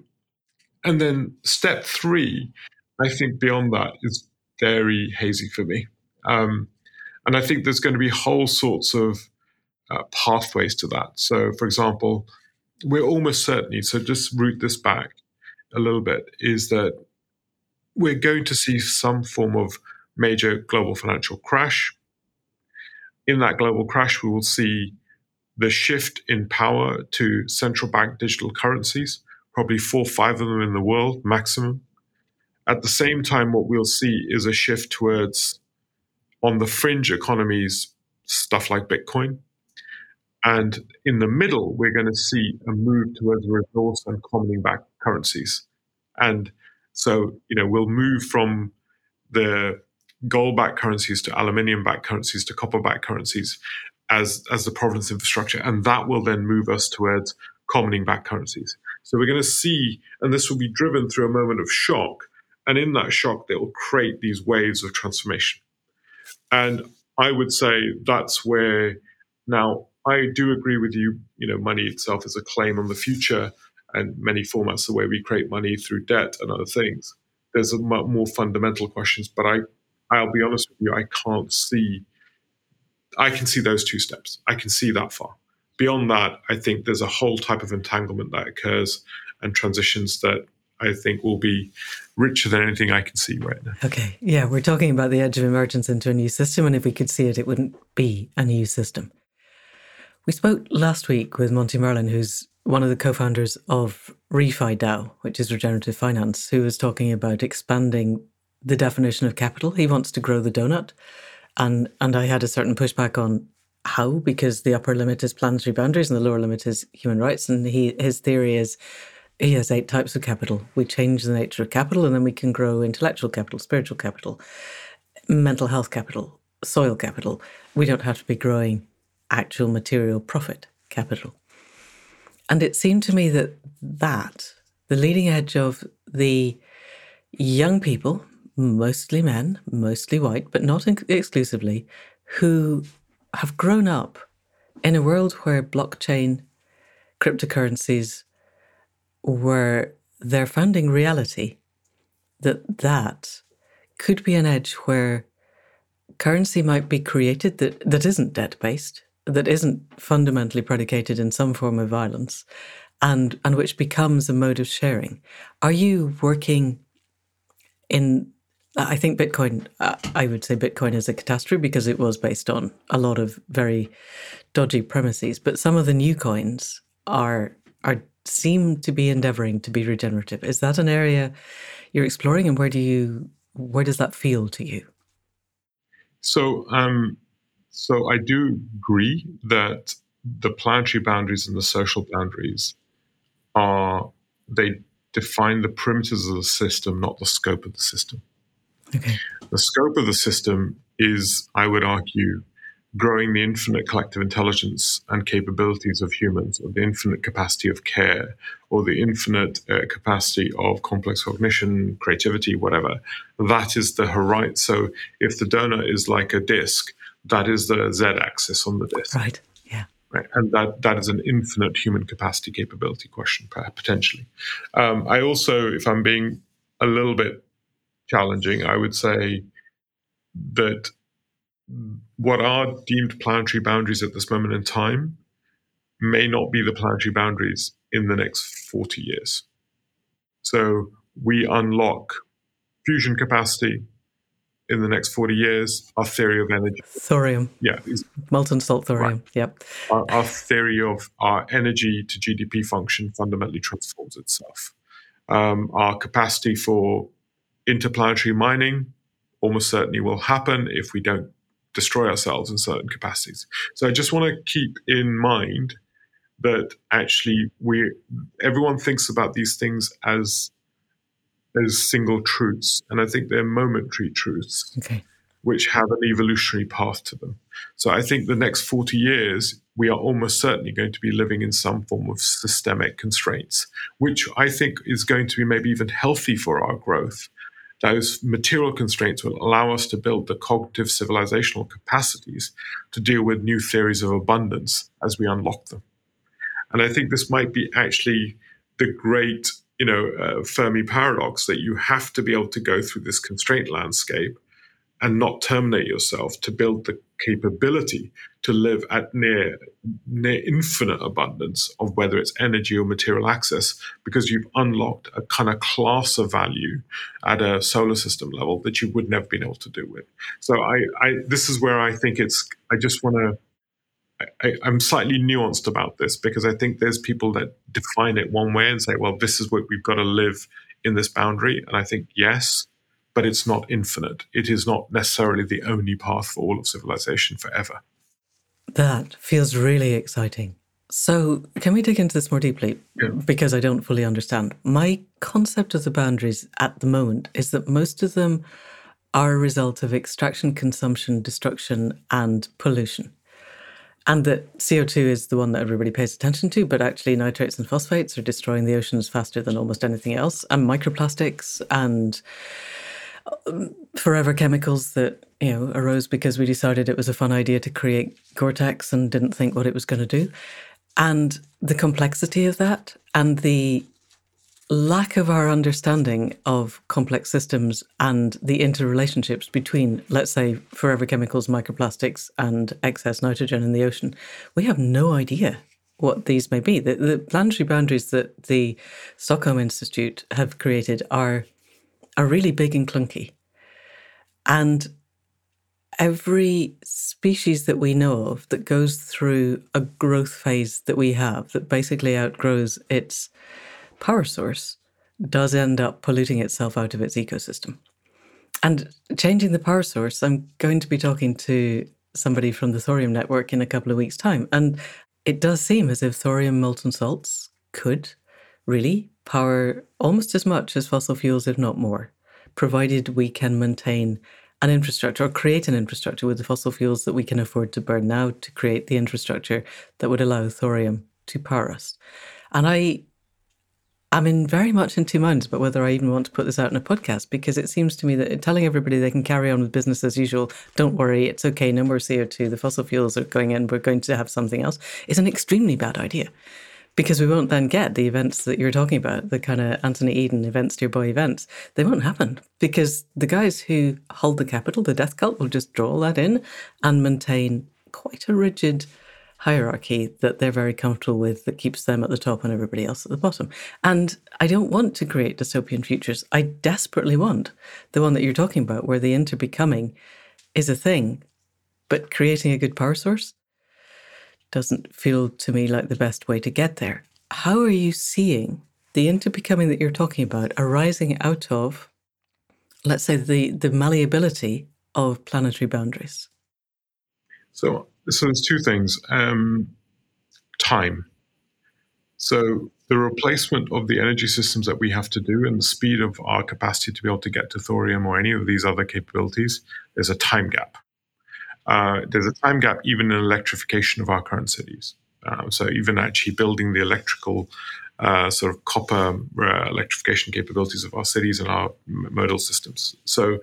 S2: And then step three, I think beyond that is very hazy for me. Um, and I think there's going to be whole sorts of uh, pathways to that. So, for example, we're almost certainly, so just root this back a little bit, is that we're going to see some form of major global financial crash. In that global crash, we will see the shift in power to central bank digital currencies, probably four or five of them in the world maximum. At the same time, what we'll see is a shift towards, on the fringe economies, stuff like Bitcoin. And in the middle, we're going to see a move towards resource and commoning back currencies. And so, you know, we'll move from the gold backed currencies to aluminium backed currencies to copper backed currencies as, as the provenance infrastructure. And that will then move us towards commoning back currencies. So we're going to see, and this will be driven through a moment of shock. And in that shock, they will create these waves of transformation. And I would say that's where now I do agree with you. You know, money itself is a claim on the future, and many formats the way we create money through debt and other things. There's a more fundamental questions, but I, I'll be honest with you, I can't see. I can see those two steps. I can see that far. Beyond that, I think there's a whole type of entanglement that occurs and transitions that I think will be richer than anything I can see right now.
S1: Okay. Yeah, we're talking about the edge of emergence into a new system. And if we could see it, it wouldn't be a new system. We spoke last week with Monty Merlin, who's one of the co founders of ReFi DAO, which is regenerative finance, who was talking about expanding the definition of capital. He wants to grow the donut. And, and I had a certain pushback on how, because the upper limit is planetary boundaries and the lower limit is human rights. And he, his theory is he has eight types of capital. We change the nature of capital and then we can grow intellectual capital, spiritual capital, mental health capital, soil capital. We don't have to be growing actual material profit capital. And it seemed to me that that, the leading edge of the young people, mostly men, mostly white, but not exclusively, who have grown up in a world where blockchain, cryptocurrencies were their founding reality, that that could be an edge where currency might be created that, that isn't debt based, that isn't fundamentally predicated in some form of violence and and which becomes a mode of sharing. Are you working in i think bitcoin i would say bitcoin is a catastrophe because it was based on a lot of very dodgy premises but some of the new coins are are seem to be endeavoring to be regenerative. Is that an area you're exploring and where do you where does that feel to you?
S2: So um so I do agree that the planetary boundaries and the social boundaries are they define the perimeters of the system, not the scope of the system. Okay. The scope of the system is, I would argue, growing the infinite collective intelligence and capabilities of humans, or the infinite capacity of care, or the infinite uh, capacity of complex cognition, creativity, whatever. That is the horizon. So if the donut is like a disk, that is the z axis on the disk.
S1: Right. Yeah.
S2: Right. And that, that is an infinite human capacity capability question, potentially. Um, I also, if I'm being a little bit challenging, I would say that what are deemed planetary boundaries at this moment in time may not be the planetary boundaries in the next 40 years. So we unlock fusion capacity, in the next 40 years, our theory of energy.
S1: Thorium.
S2: Yeah.
S1: Molten salt thorium. Right. Yep.
S2: Our, our, theory of our energy to GDP function fundamentally transforms itself. Um, our capacity for interplanetary mining almost certainly will happen if we don't destroy ourselves in certain capacities. So I just want to keep in mind that actually we everyone thinks about these things as as single truths, and I think they're momentary truths,
S1: okay.
S2: which have an evolutionary path to them. So I think the next 40 years, we are almost certainly going to be living in some form of systemic constraints, which I think is going to be maybe even healthy for our growth. Those material constraints will allow us to build the cognitive civilizational capacities to deal with new theories of abundance as we unlock them. And I think this might be actually the great you know, uh, Fermi paradox that you have to be able to go through this constraint landscape and not terminate yourself to build the capability to live at near near infinite abundance of whether it's energy or material access because you've unlocked a kind of class of value at a solar system level that you would never have been able to do with. So i, I this is where i think it's i just want to I, am slightly nuanced about this because I think there's people that define it one way and say, well, this is what we've got to live in this boundary. And I think, yes, but it's not infinite. It is not necessarily the only path for all of civilization forever.
S1: That feels really exciting. So, can we dig into this more deeply?
S2: Yeah.
S1: Because I don't fully understand. My concept of the boundaries at the moment is that most of them are a result of extraction, consumption, destruction, and pollution. And that CO2 is the one that everybody pays attention to, but actually, nitrates and phosphates are destroying the oceans faster than almost anything else, and microplastics and um, forever chemicals that you know arose because we decided it was a fun idea to create Gore-Tex and didn't think what it was going to do. And the complexity of that and the lack of our understanding of complex systems and the interrelationships between, let's say, forever chemicals, microplastics, and excess nitrogen in the ocean, we have no idea what these may be. The, the planetary boundaries that the Stockholm Institute have created are are really big and clunky, and every species that we know of that goes through a growth phase that we have that basically outgrows its power source does end up polluting itself out of its ecosystem. And changing the power source, I'm going to be talking to somebody from the Thorium Network in a couple of weeks' time. And it does seem as if thorium molten salts could really power almost as much as fossil fuels, if not more, provided we can maintain an infrastructure or create an infrastructure with the fossil fuels that we can afford to burn now to create the infrastructure that would allow thorium to power us. And I am in very much in two minds about whether I even want to put this out in a podcast because it seems to me that telling everybody they can carry on with business as usual, don't worry, it's okay, no more CO2, the fossil fuels are going in, we're going to have something else, is an extremely bad idea because we won't then get the events that you're talking about, the kind of Anthony Eden events, dear boy events. They won't happen because the guys who hold the capital, the death cult, will just draw that in and maintain quite a rigid hierarchy that they're very comfortable with that keeps them at the top and everybody else at the bottom. And I don't want to create dystopian futures. I desperately want the one that you're talking about, where the interbecoming is a thing, but creating a good power source doesn't feel to me like the best way to get there. How are you seeing the interbecoming that you're talking about arising out of, let's say, the, the malleability of planetary boundaries?
S2: So, so there's two things. Um, time. So the replacement of the energy systems that we have to do and the speed of our capacity to be able to get to thorium or any of these other capabilities, there's a time gap. Uh, there's a time gap even in electrification of our current cities. Uh, so even actually building the electrical uh, sort of copper uh, electrification capabilities of our cities and our modal systems. So,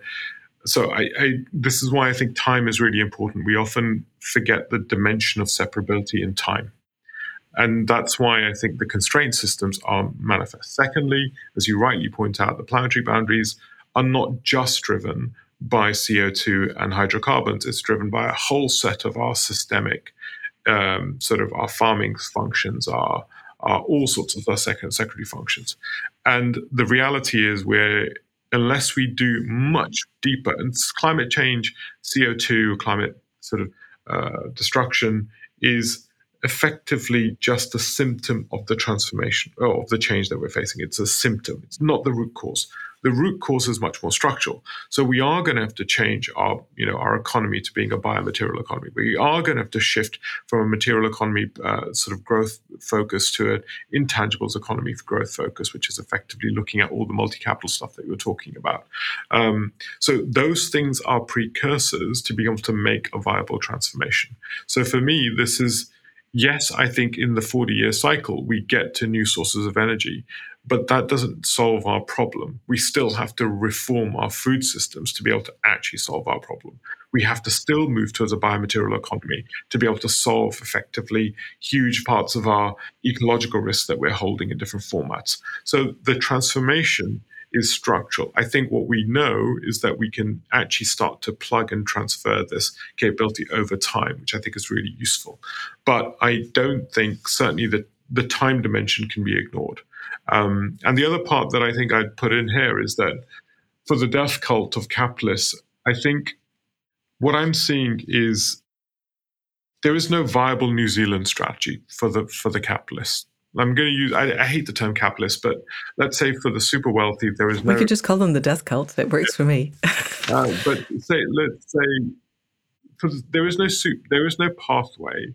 S2: so I, I, this is why I think time is really important. We often forget the dimension of separability in time. And that's why I think the constraint systems are manifest. Secondly, as you rightly point out, the planetary boundaries are not just driven by CO2 and hydrocarbons. It's driven by a whole set of our systemic, um, sort of our farming functions, our, our all sorts of our second secondary functions. And the reality is, we're unless we do much deeper, and climate change, CO2, climate sort of uh, destruction is effectively just a symptom of the transformation or of the change that we're facing. It's a symptom. It's not the root cause the root cause is much more structural. So we are going to have to change our, you know, our economy to being a biomaterial economy. We are going to have to shift from a material economy uh, sort of growth focus to an intangibles economy for growth focus, which is effectively looking at all the multi-capital stuff that you were talking about. Um, so those things are precursors to being able to make a viable transformation. So for me, this is yes, I think in the 40 year cycle, we get to new sources of energy, but that doesn't solve our problem. We still have to reform our food systems to be able to actually solve our problem. We have to still move towards a biomaterial economy to be able to solve effectively huge parts of our ecological risks that we're holding in different formats. So the transformation is structural. I think what we know is that we can actually start to plug and transfer this capability over time, which I think is really useful. But I don't think certainly that the time dimension can be ignored. Um, and the other part that I think I'd put in here is that for the death cult of capitalists, I think what I'm seeing is there is no viable New Zealand strategy for the for the capitalists. I'm going to use, I, I, hate the term capitalist, but let's say for the super wealthy, there is
S1: no. We could just call them the death cult. It works for me. <laughs>
S2: uh, but say, let's say there is no soup, there is no pathway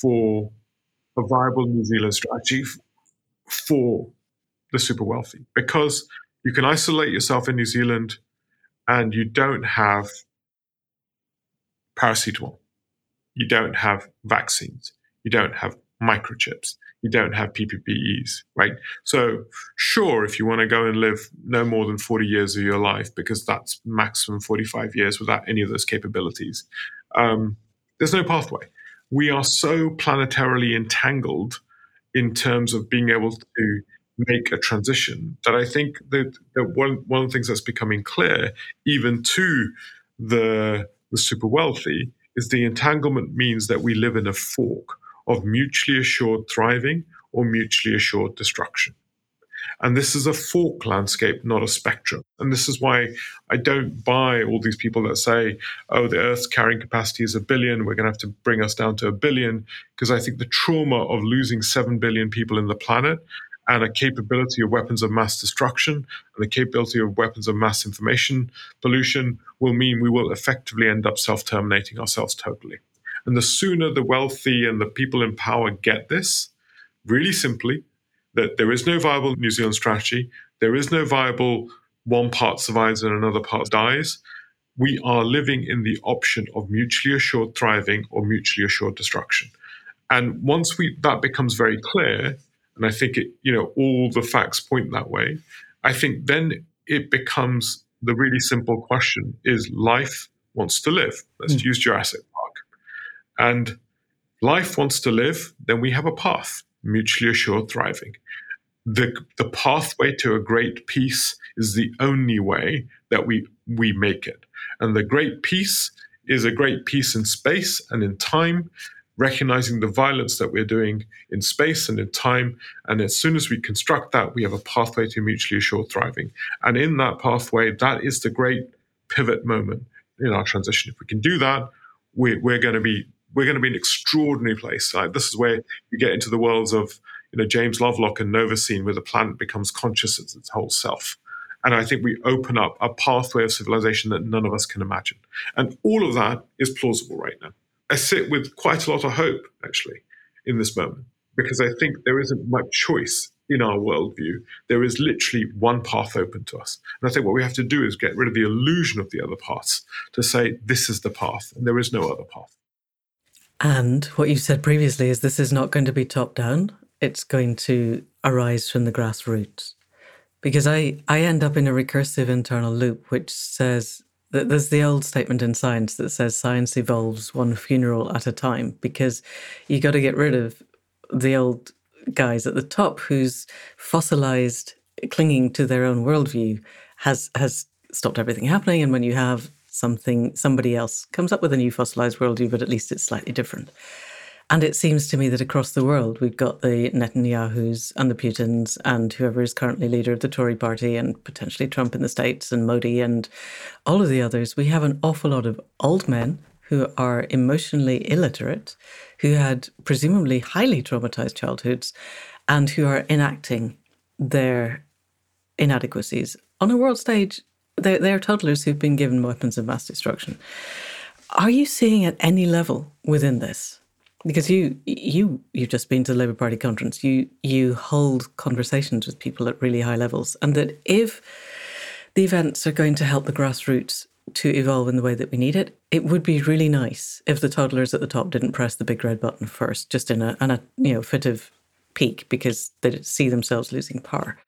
S2: for a viable New Zealand strategy for the super wealthy because you can isolate yourself in New Zealand and you don't have paracetamol, you don't have vaccines, you don't have microchips, you don't have PPPEs, right? So, sure, if you want to go and live no more than 40 years of your life, because that's maximum 45 years without any of those capabilities, um, there's no pathway. We are so planetarily entangled in terms of being able to make a transition that I think that, that one, one of the things that's becoming clear, even to the, the super wealthy, is the entanglement means that we live in a fork of mutually assured thriving or mutually assured destruction. And this is a fork landscape, not a spectrum. And this is why I don't buy all these people that say, oh, the Earth's carrying capacity is a billion, we're going to have to bring us down to a billion. Because I think the trauma of losing 7 billion people in the planet and a capability of weapons of mass destruction and the capability of weapons of mass information pollution will mean we will effectively end up self terminating ourselves totally. And the sooner the wealthy and the people in power get this, really simply, that there is no viable New Zealand strategy, there is no viable one part survives and another part dies. We are living in the option of mutually assured thriving or mutually assured destruction. And once we that becomes very clear, and I think it, you know, all the facts point that way, I think then it becomes the really simple question is life wants to live. Let's mm. use Jurassic Park. and life wants to live, then we have a path, mutually assured thriving. The, the pathway to a great peace is the only way that we, we make it. And the great peace is a great peace in space and in time, recognizing the violence that we're doing in space and in time. And as soon as we construct that, we have a pathway to mutually assured thriving. And in that pathway, that is the great pivot moment in our transition. If we can do that, we, we're going to be we're going to be an extraordinary place. Like, this is where you get into the worlds of you know James Lovelock and Novacene, where the planet becomes conscious of its whole self. And I think we open up a pathway of civilization that none of us can imagine. And all of that is plausible right now. I sit with quite a lot of hope, actually, in this moment, because I think there isn't much choice in our worldview. There is literally one path open to us. And I think what we have to do is get rid of the illusion of the other paths to say, this is the path, and there is no other path.
S1: And what you said previously is this is not going to be top down. It's going to arise from the grassroots. Because I, I end up in a recursive internal loop, which says that there's the old statement in science that says science evolves one funeral at a time, because you got to get rid of the old guys at the top whose fossilized clinging to their own worldview has has stopped everything happening. And when you have something somebody else comes up with a new fossilized worldview, but at least it's slightly different. And it seems to me that across the world, we've got the Netanyahus and the Putins and whoever is currently leader of the Tory party and potentially Trump in the States and Modi and all of the others. We have an awful lot of old men who are emotionally illiterate, who had presumably highly traumatized childhoods, and who are enacting their inadequacies on a world stage they're, they're toddlers who've been given weapons of mass destruction. Are you seeing at any level within this? Because you you you've just been to the Labour Party conference. You you hold conversations with people at really high levels, and that if the events are going to help the grassroots to evolve in the way that we need it, it would be really nice if the toddlers at the top didn't press the big red button first, just in a, in a you know fit of pique because they see themselves losing power.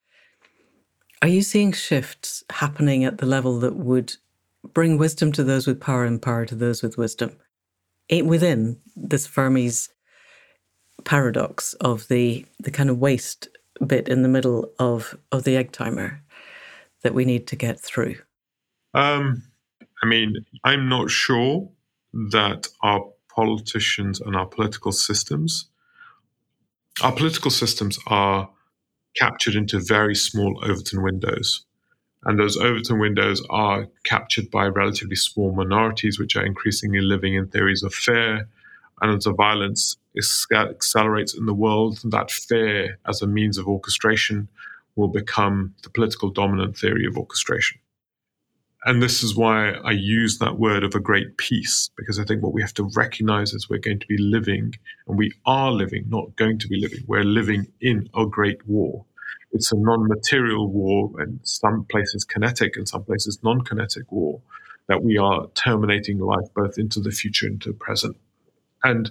S1: Are you seeing shifts happening at the level that would bring wisdom to those with power and power to those with wisdom? It, within this Fermi's paradox of the the kind of waist bit in the middle of of the egg timer that we need to get through?
S2: Um, I mean, I'm not sure that our politicians and our political systems, our political systems are captured into very small Overton windows. And those Overton windows are captured by relatively small minorities, which are increasingly living in theories of fear. And as the violence accelerates in the world, that fear as a means of orchestration will become the political dominant theory of orchestration. and this is why I use that word of a great peace, because I think what we have to recognize is we're going to be living, and we are living, not going to be living, we're living in a great war. It's a non material war, and some places kinetic and some places non kinetic war, that we are terminating life both into the future and into the present. And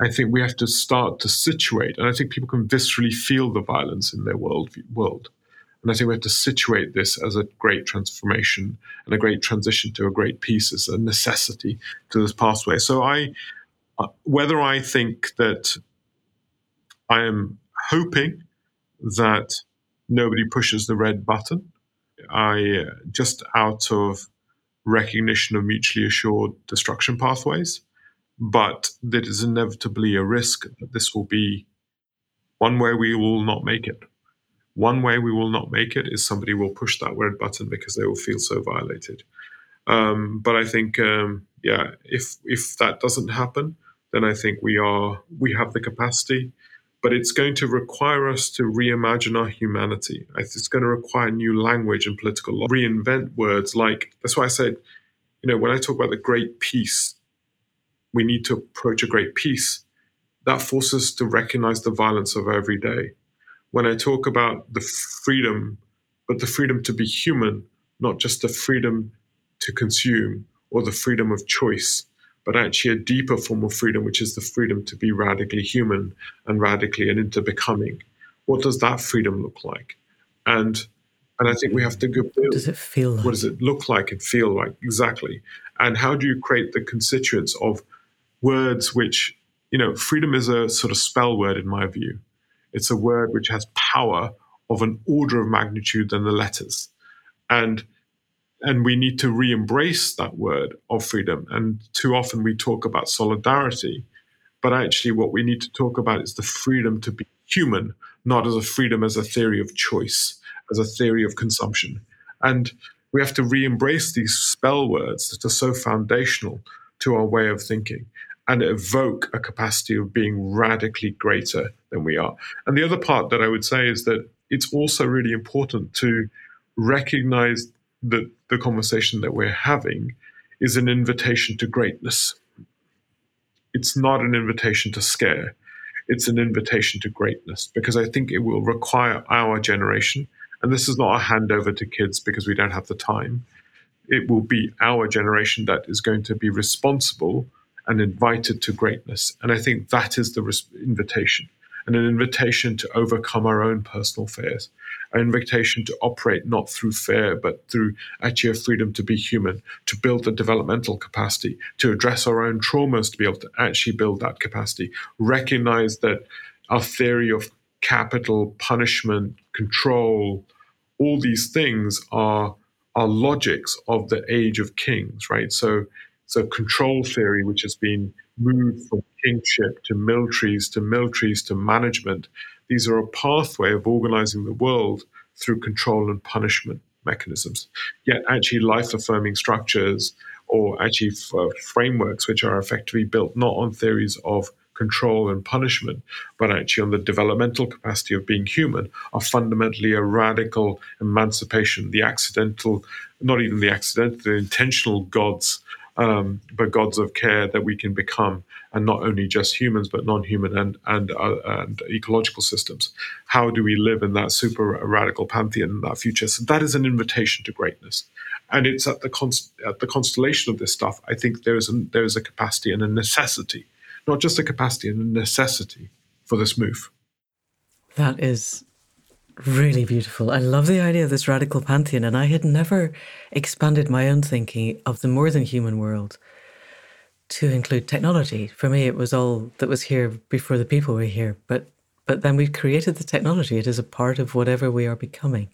S2: I think we have to start to situate, and I think people can viscerally feel the violence in their world. world and I think we have to situate this as a great transformation and a great transition to a great peace as a necessity to this pathway. So I, uh, whether I think that I am hoping that nobody pushes the red button, I uh, just out of recognition of mutually assured destruction pathways, but there is inevitably a risk that this will be one way we will not make it. One way we will not make it is somebody will push that red button because they will feel so violated. Um, but I think, um, yeah, if if that doesn't happen, then I think we are we have the capacity, but it's going to require us to reimagine our humanity. It's going to require new language and political law, reinvent words like that's why I said, you know, when I talk about the great peace, we need to approach a great peace. That forces us to recognize the violence of every day when I talk about the freedom, but the freedom to be human, not just the freedom to consume or the freedom of choice, but actually a deeper form of freedom, which is the freedom to be radically human and radically and interbecoming. What does that freedom look like? And and I think we have to go build.
S1: What does it feel like?
S2: What does it look like and feel like? Exactly. And how do you create the constituents of words which, you know, freedom is a sort of spell word in my view. It's a word which has power of an order of magnitude than the letters. And and we need to re-embrace that word of freedom. And too often we talk about solidarity, but actually what we need to talk about is the freedom to be human, not as a freedom as a theory of choice, as a theory of consumption. And we have to re-embrace these spell words that are so foundational to our way of thinking and evoke a capacity of being radically greater than we are. And the other part that I would say is that it's also really important to recognize that the conversation that we're having is an invitation to greatness. It's not an invitation to scare. It's an invitation to greatness because I think it will require our generation. And this is not a handover to kids because we don't have the time. It will be our generation that is going to be responsible and invited to greatness. And I think that is the res- invitation and an invitation to overcome our own personal fears, an invitation to operate not through fear, but through actually a freedom to be human, to build the developmental capacity, to address our own traumas, to be able to actually build that capacity, recognize that our theory of capital, punishment, control, all these things are are logics of the age of kings, right? So so control theory, which has been moved from kingship to militaries to militaries to management, these are a pathway of organizing the world through control and punishment mechanisms. Yet, actually, life affirming structures or actually f- uh, frameworks which are effectively built not on theories of control and punishment, but actually on the developmental capacity of being human, are fundamentally a radical emancipation. The accidental, not even the accidental, the intentional gods um, but gods of care that we can become, and not only just humans, but non-human and and, uh, and ecological systems. How do we live in that super radical pantheon in that future? So that is an invitation to greatness, and it's at the const- at the constellation of this stuff. I think there is a, there is a capacity and a necessity, not just a capacity and a necessity for this move.
S1: That is really beautiful. I love the idea of this radical pantheon, and I had never expanded my own thinking of the more than human world to include technology. For me, it was all that was here before the people were here, but but then we've created the technology. It is a part of whatever we are becoming.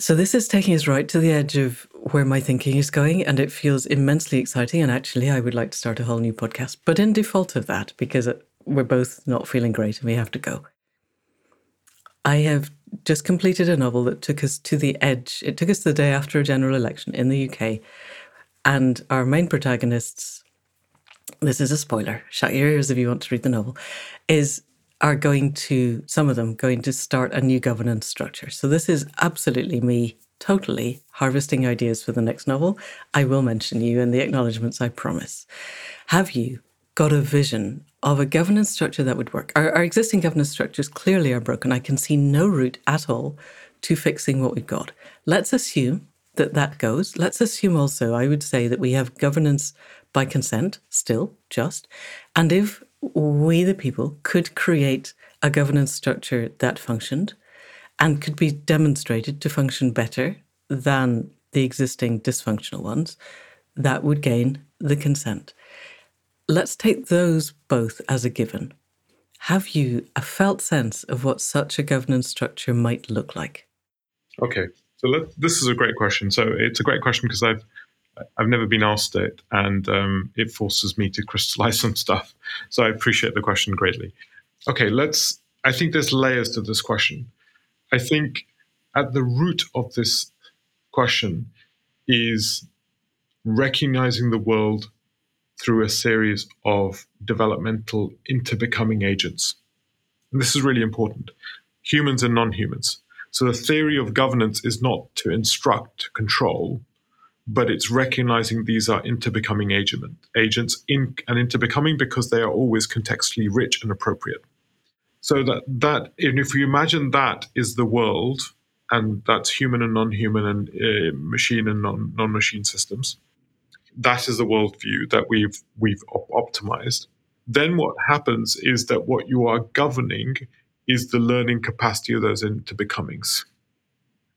S1: So this is taking us right to the edge of where my thinking is going, and it feels immensely exciting. And actually, I would like to start a whole new podcast, but in default of that, because uh, we're both not feeling great and we have to go. I have just completed a novel that took us to the edge. It took us the day after a general election in the UK. And our main protagonists, this is a spoiler, shut your ears if you want to read the novel, is are going to, some of them, going to start a new governance structure. So this is absolutely me totally harvesting ideas for the next novel, I will mention you in the acknowledgements, I promise. Have you got a vision of a governance structure that would work? Our, our existing governance structures clearly are broken. I can see no route at all to fixing what we've got. Let's assume that that goes. Let's assume also, I would say, that we have governance by consent, still, just. And if we, the people, could create a governance structure that functioned and could be demonstrated to function better than the existing dysfunctional ones, that would gain the consent. Let's take those both as a given. Have you a felt sense of what such a governance structure might look like?
S2: Okay, so let, this is a great question. So it's a great question because I've I've never been asked it, and um, it forces me to <laughs> crystallize some stuff. So I appreciate the question greatly. Okay, let's. I think there's layers to this question. I think at the root of this question is recognizing the world through a series of developmental interbecoming agents. And this is really important humans and non humans. So the theory of governance is not to instruct, to control, but it's recognizing these are interbecoming agent, agents in, and interbecoming because they are always contextually rich and appropriate. So that that if you imagine that is the world, and that's human and non-human and uh, machine and non, non-machine systems, that is the worldview that we've we've op- optimized. Then what happens is that what you are governing is the learning capacity of those interbecomings.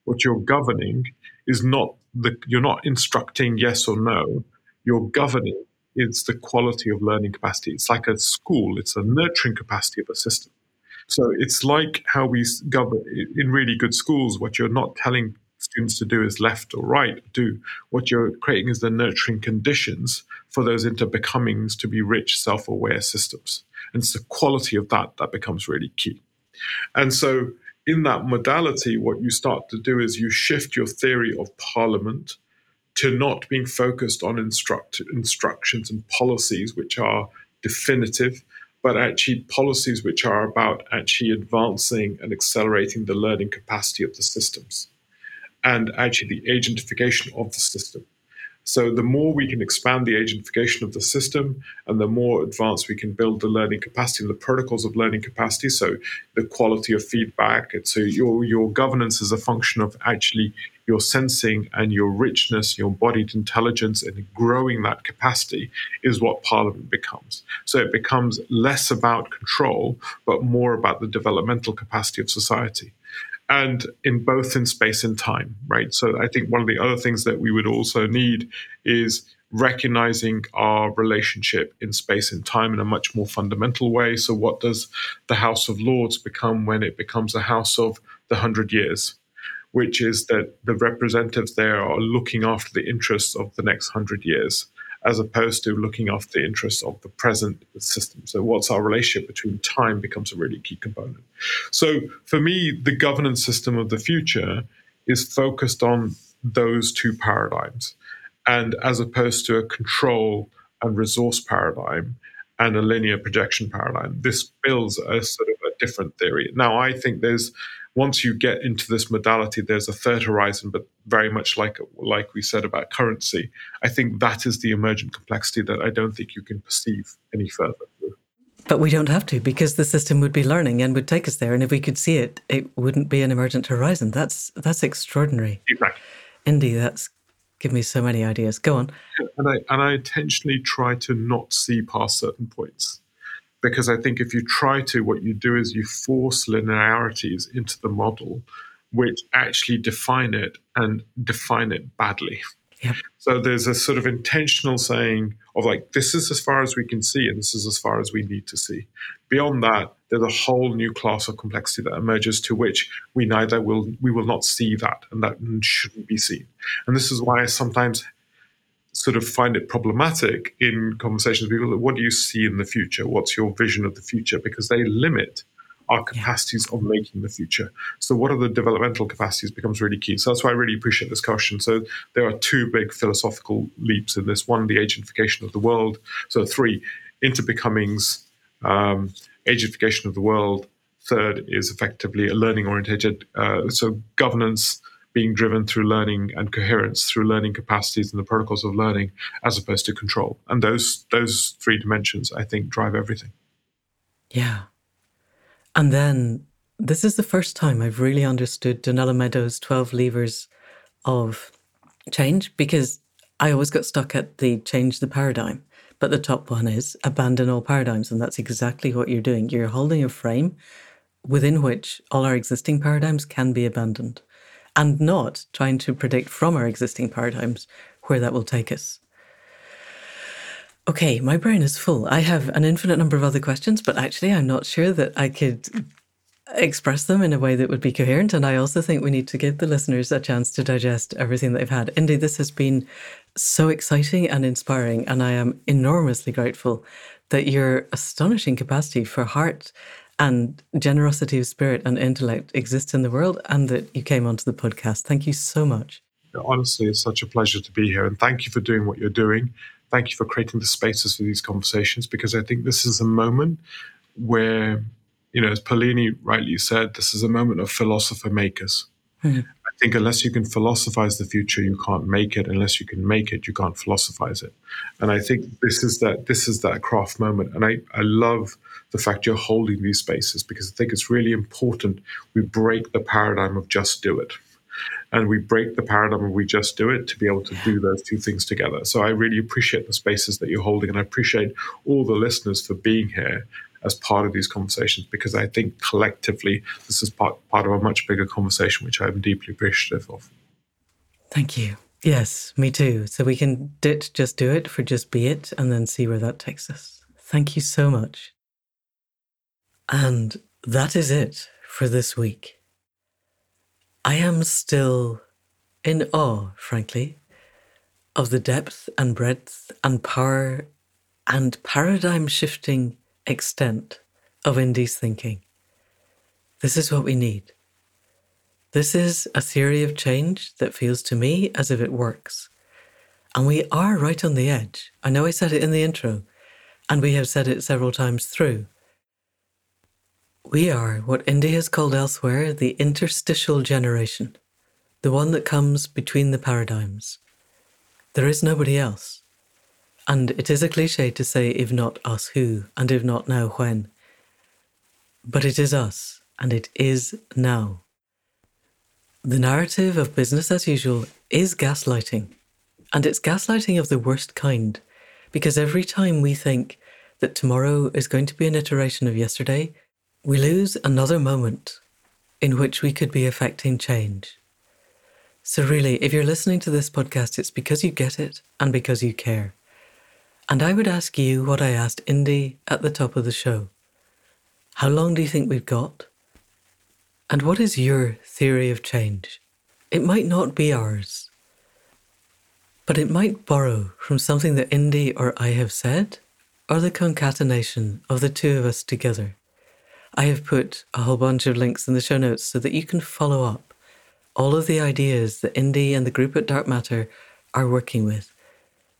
S2: What you're governing is not the you're not instructing yes or no. You're governing is the quality of learning capacity. It's like a school. It's a nurturing capacity of a system. So it's like how we govern in really good schools. What you're not telling students to do is left or right do. What you're creating is the nurturing conditions for those into interbecomings to be rich, self-aware systems. And it's the quality of that that becomes really key. And so in that modality, what you start to do is you shift your theory of parliament to not being focused on instruct, instructions and policies which are definitive, but actually policies which are about actually advancing and accelerating the learning capacity of the systems and actually the agentification of the system. So the more we can expand the agentification of the system and the more advanced we can build the learning capacity and the protocols of learning capacity. So the quality of feedback. So your your governance is a function of actually your sensing and your richness, your embodied intelligence, and growing that capacity is what Parliament becomes. So it becomes less about control, but more about the developmental capacity of society and in both in space and time, right? So I think one of the other things that we would also need is recognizing our relationship in space and time in a much more fundamental way. So, what does the House of Lords become when it becomes a House of the Hundred Years? Which is that the representatives there are looking after the interests of the next hundred years as opposed to looking after the interests of the present system. So, what's our relationship between time becomes a really key component. So, for me, the governance system of the future is focused on those two paradigms, and as opposed to a control and resource paradigm and a linear projection paradigm. This builds a sort of a different theory. Now, I think there's once you get into this modality, there's a third horizon, but very much like like we said about currency, I think that is the emergent complexity that I don't think you can perceive any further.
S1: But we don't have to because the system would be learning and would take us there. And if we could see it, it wouldn't be an emergent horizon. That's that's extraordinary.
S2: Exactly.
S1: Indy, that's give me so many ideas. Go on.
S2: And I and I intentionally try to not see past certain points because I think if you try to, what you do is you force linearities into the model, which actually define it and define it badly.
S1: Yep.
S2: So there's a sort of intentional saying of like, this is as far as we can see, and this is as far as we need to see. Beyond that, there's a whole new class of complexity that emerges to which we neither will we will not see that, and that shouldn't be seen. And this is why I sometimes sort of find it problematic in conversations with people. What do you see in the future? What's your vision of the future? Because they limit our capacities of making the future. So, what are the developmental capacities becomes really key. So, that's why I really appreciate this question. So, there are two big philosophical leaps in this one, the agentification of the world. So, three, interbecomings, um, agentification of the world. Third is effectively a learning oriented, uh, so governance being driven through learning and coherence through learning capacities and the protocols of learning as opposed to control. And those those three dimensions i think drive everything.
S1: Yeah. And then this is the first time i've really understood donella meadows 12 levers of change because i always got stuck at the change the paradigm. But the top one is abandon all paradigms and that's exactly what you're doing. You're holding a frame within which all our existing paradigms can be abandoned and not trying to predict from our existing paradigms where that will take us. Okay, my brain is full. I have an infinite number of other questions, but actually, I'm not sure that I could express them in a way that would be coherent. And I also think we need to give the listeners a chance to digest everything that they've had. Indeed, this has been so exciting and inspiring. And I am enormously grateful that your astonishing capacity for heart and generosity of spirit and intellect exists in the world and that you came onto the podcast. Thank you so much.
S2: Honestly, it's such a pleasure to be here. And thank you for doing what you're doing. Thank you for creating the spaces for these conversations because I think this is a moment where, you know, as Paulini rightly said, this is a moment of philosopher makers. Mm-hmm. I think unless you can philosophize the future, you can't make it. Unless you can make it, you can't philosophize it. And I think this is that this is that craft moment. And I, I love the fact you're holding these spaces because I think it's really important we break the paradigm of just do it. And we break the paradigm of we just do it to be able to do those two things together. So I really appreciate the spaces that you're holding, and I appreciate all the listeners for being here as part of these conversations because I think collectively this is part, part of a much bigger conversation, which I'm deeply appreciative of.
S1: Thank you. Yes, me too. So we can ditch just do it for just be it and then see where that takes us. Thank you so much. And that is it for this week. I am still in awe, frankly, of the depth and breadth and power and paradigm shifting extent of Indy's thinking. This is what we need. This is a theory of change that feels to me as if it works. And we are right on the edge. I know I said it in the intro, and we have said it several times through. We are what Indy has called elsewhere the interstitial generation, the one that comes between the paradigms. There is nobody else. And it is a cliche to say, if not us, who, and if not now, when. But it is us, and it is now. The narrative of business as usual is gaslighting, and it's gaslighting of the worst kind, because every time we think that tomorrow is going to be an iteration of yesterday, we lose another moment in which we could be affecting change. So, really, if you're listening to this podcast, it's because you get it and because you care. And I would ask you what I asked Indy at the top of the show How long do you think we've got? And what is your theory of change? It might not be ours, but it might borrow from something that Indy or I have said, or the concatenation of the two of us together. I have put a whole bunch of links in the show notes so that you can follow up all of the ideas that Indy and the group at Dark Matter are working with.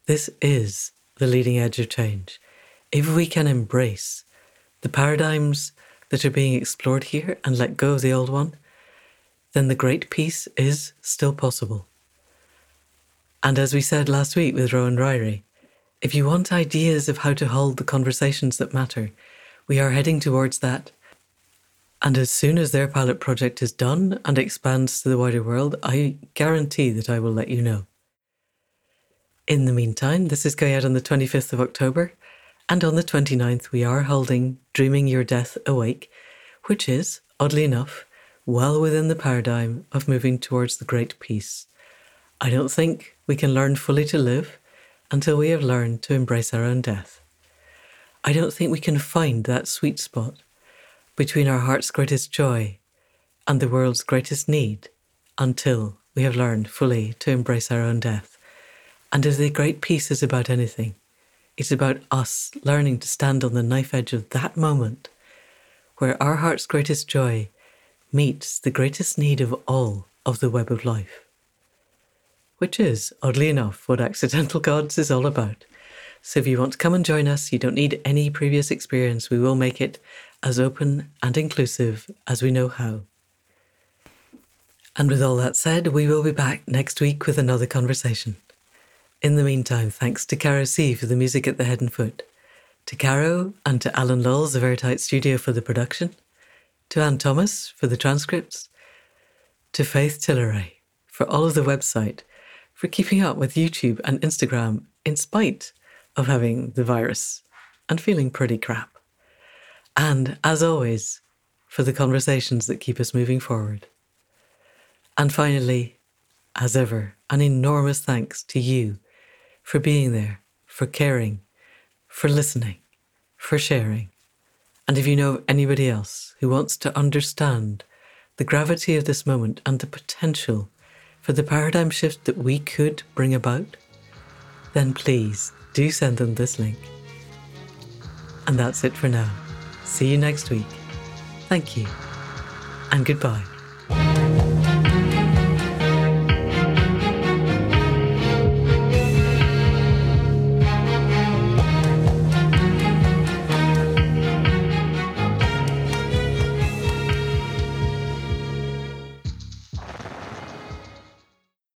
S1: This is the leading edge of change. If we can embrace the paradigms that are being explored here and let go of the old one, then the great peace is still possible. And as we said last week with Rowan Ryrie, if you want ideas of how to hold the conversations that matter, we are heading towards that and as soon as their pilot project is done and expands to the wider world, I guarantee that I will let you know. In the meantime, this is going out on the 25th of October, and on the 29th, we are holding Dreaming Your Death Awake, which is, oddly enough, well within the paradigm of moving towards the Great Peace. I don't think we can learn fully to live until we have learned to embrace our own death. I don't think we can find that sweet spot between our heart's greatest joy and the world's greatest need until we have learned fully to embrace our own death. And if the great peace is about anything, it's about us learning to stand on the knife edge of that moment where our heart's greatest joy meets the greatest need of all of the web of life. Which is, oddly enough, what Accidental Gods is all about. So if you want to come and join us, you don't need any previous experience. We will make it as open and inclusive as we know how. And with all that said, we will be back next week with another conversation. In the meantime, thanks to Caro C for the music at the head and foot, to Caro and to Alan Lowles of Airtight Studio for the production, to Anne Thomas for the transcripts, to Faith Tilleray for all of the website, for keeping up with YouTube and Instagram in spite of having the virus and feeling pretty crap. And as always, for the conversations that keep us moving forward. And finally, as ever, an enormous thanks to you for being there, for caring, for listening, for sharing. And if you know anybody else who wants to understand the gravity of this moment and the potential for the paradigm shift that we could bring about, then please do send them this link. And that's it for now. See you next week. Thank you, and goodbye.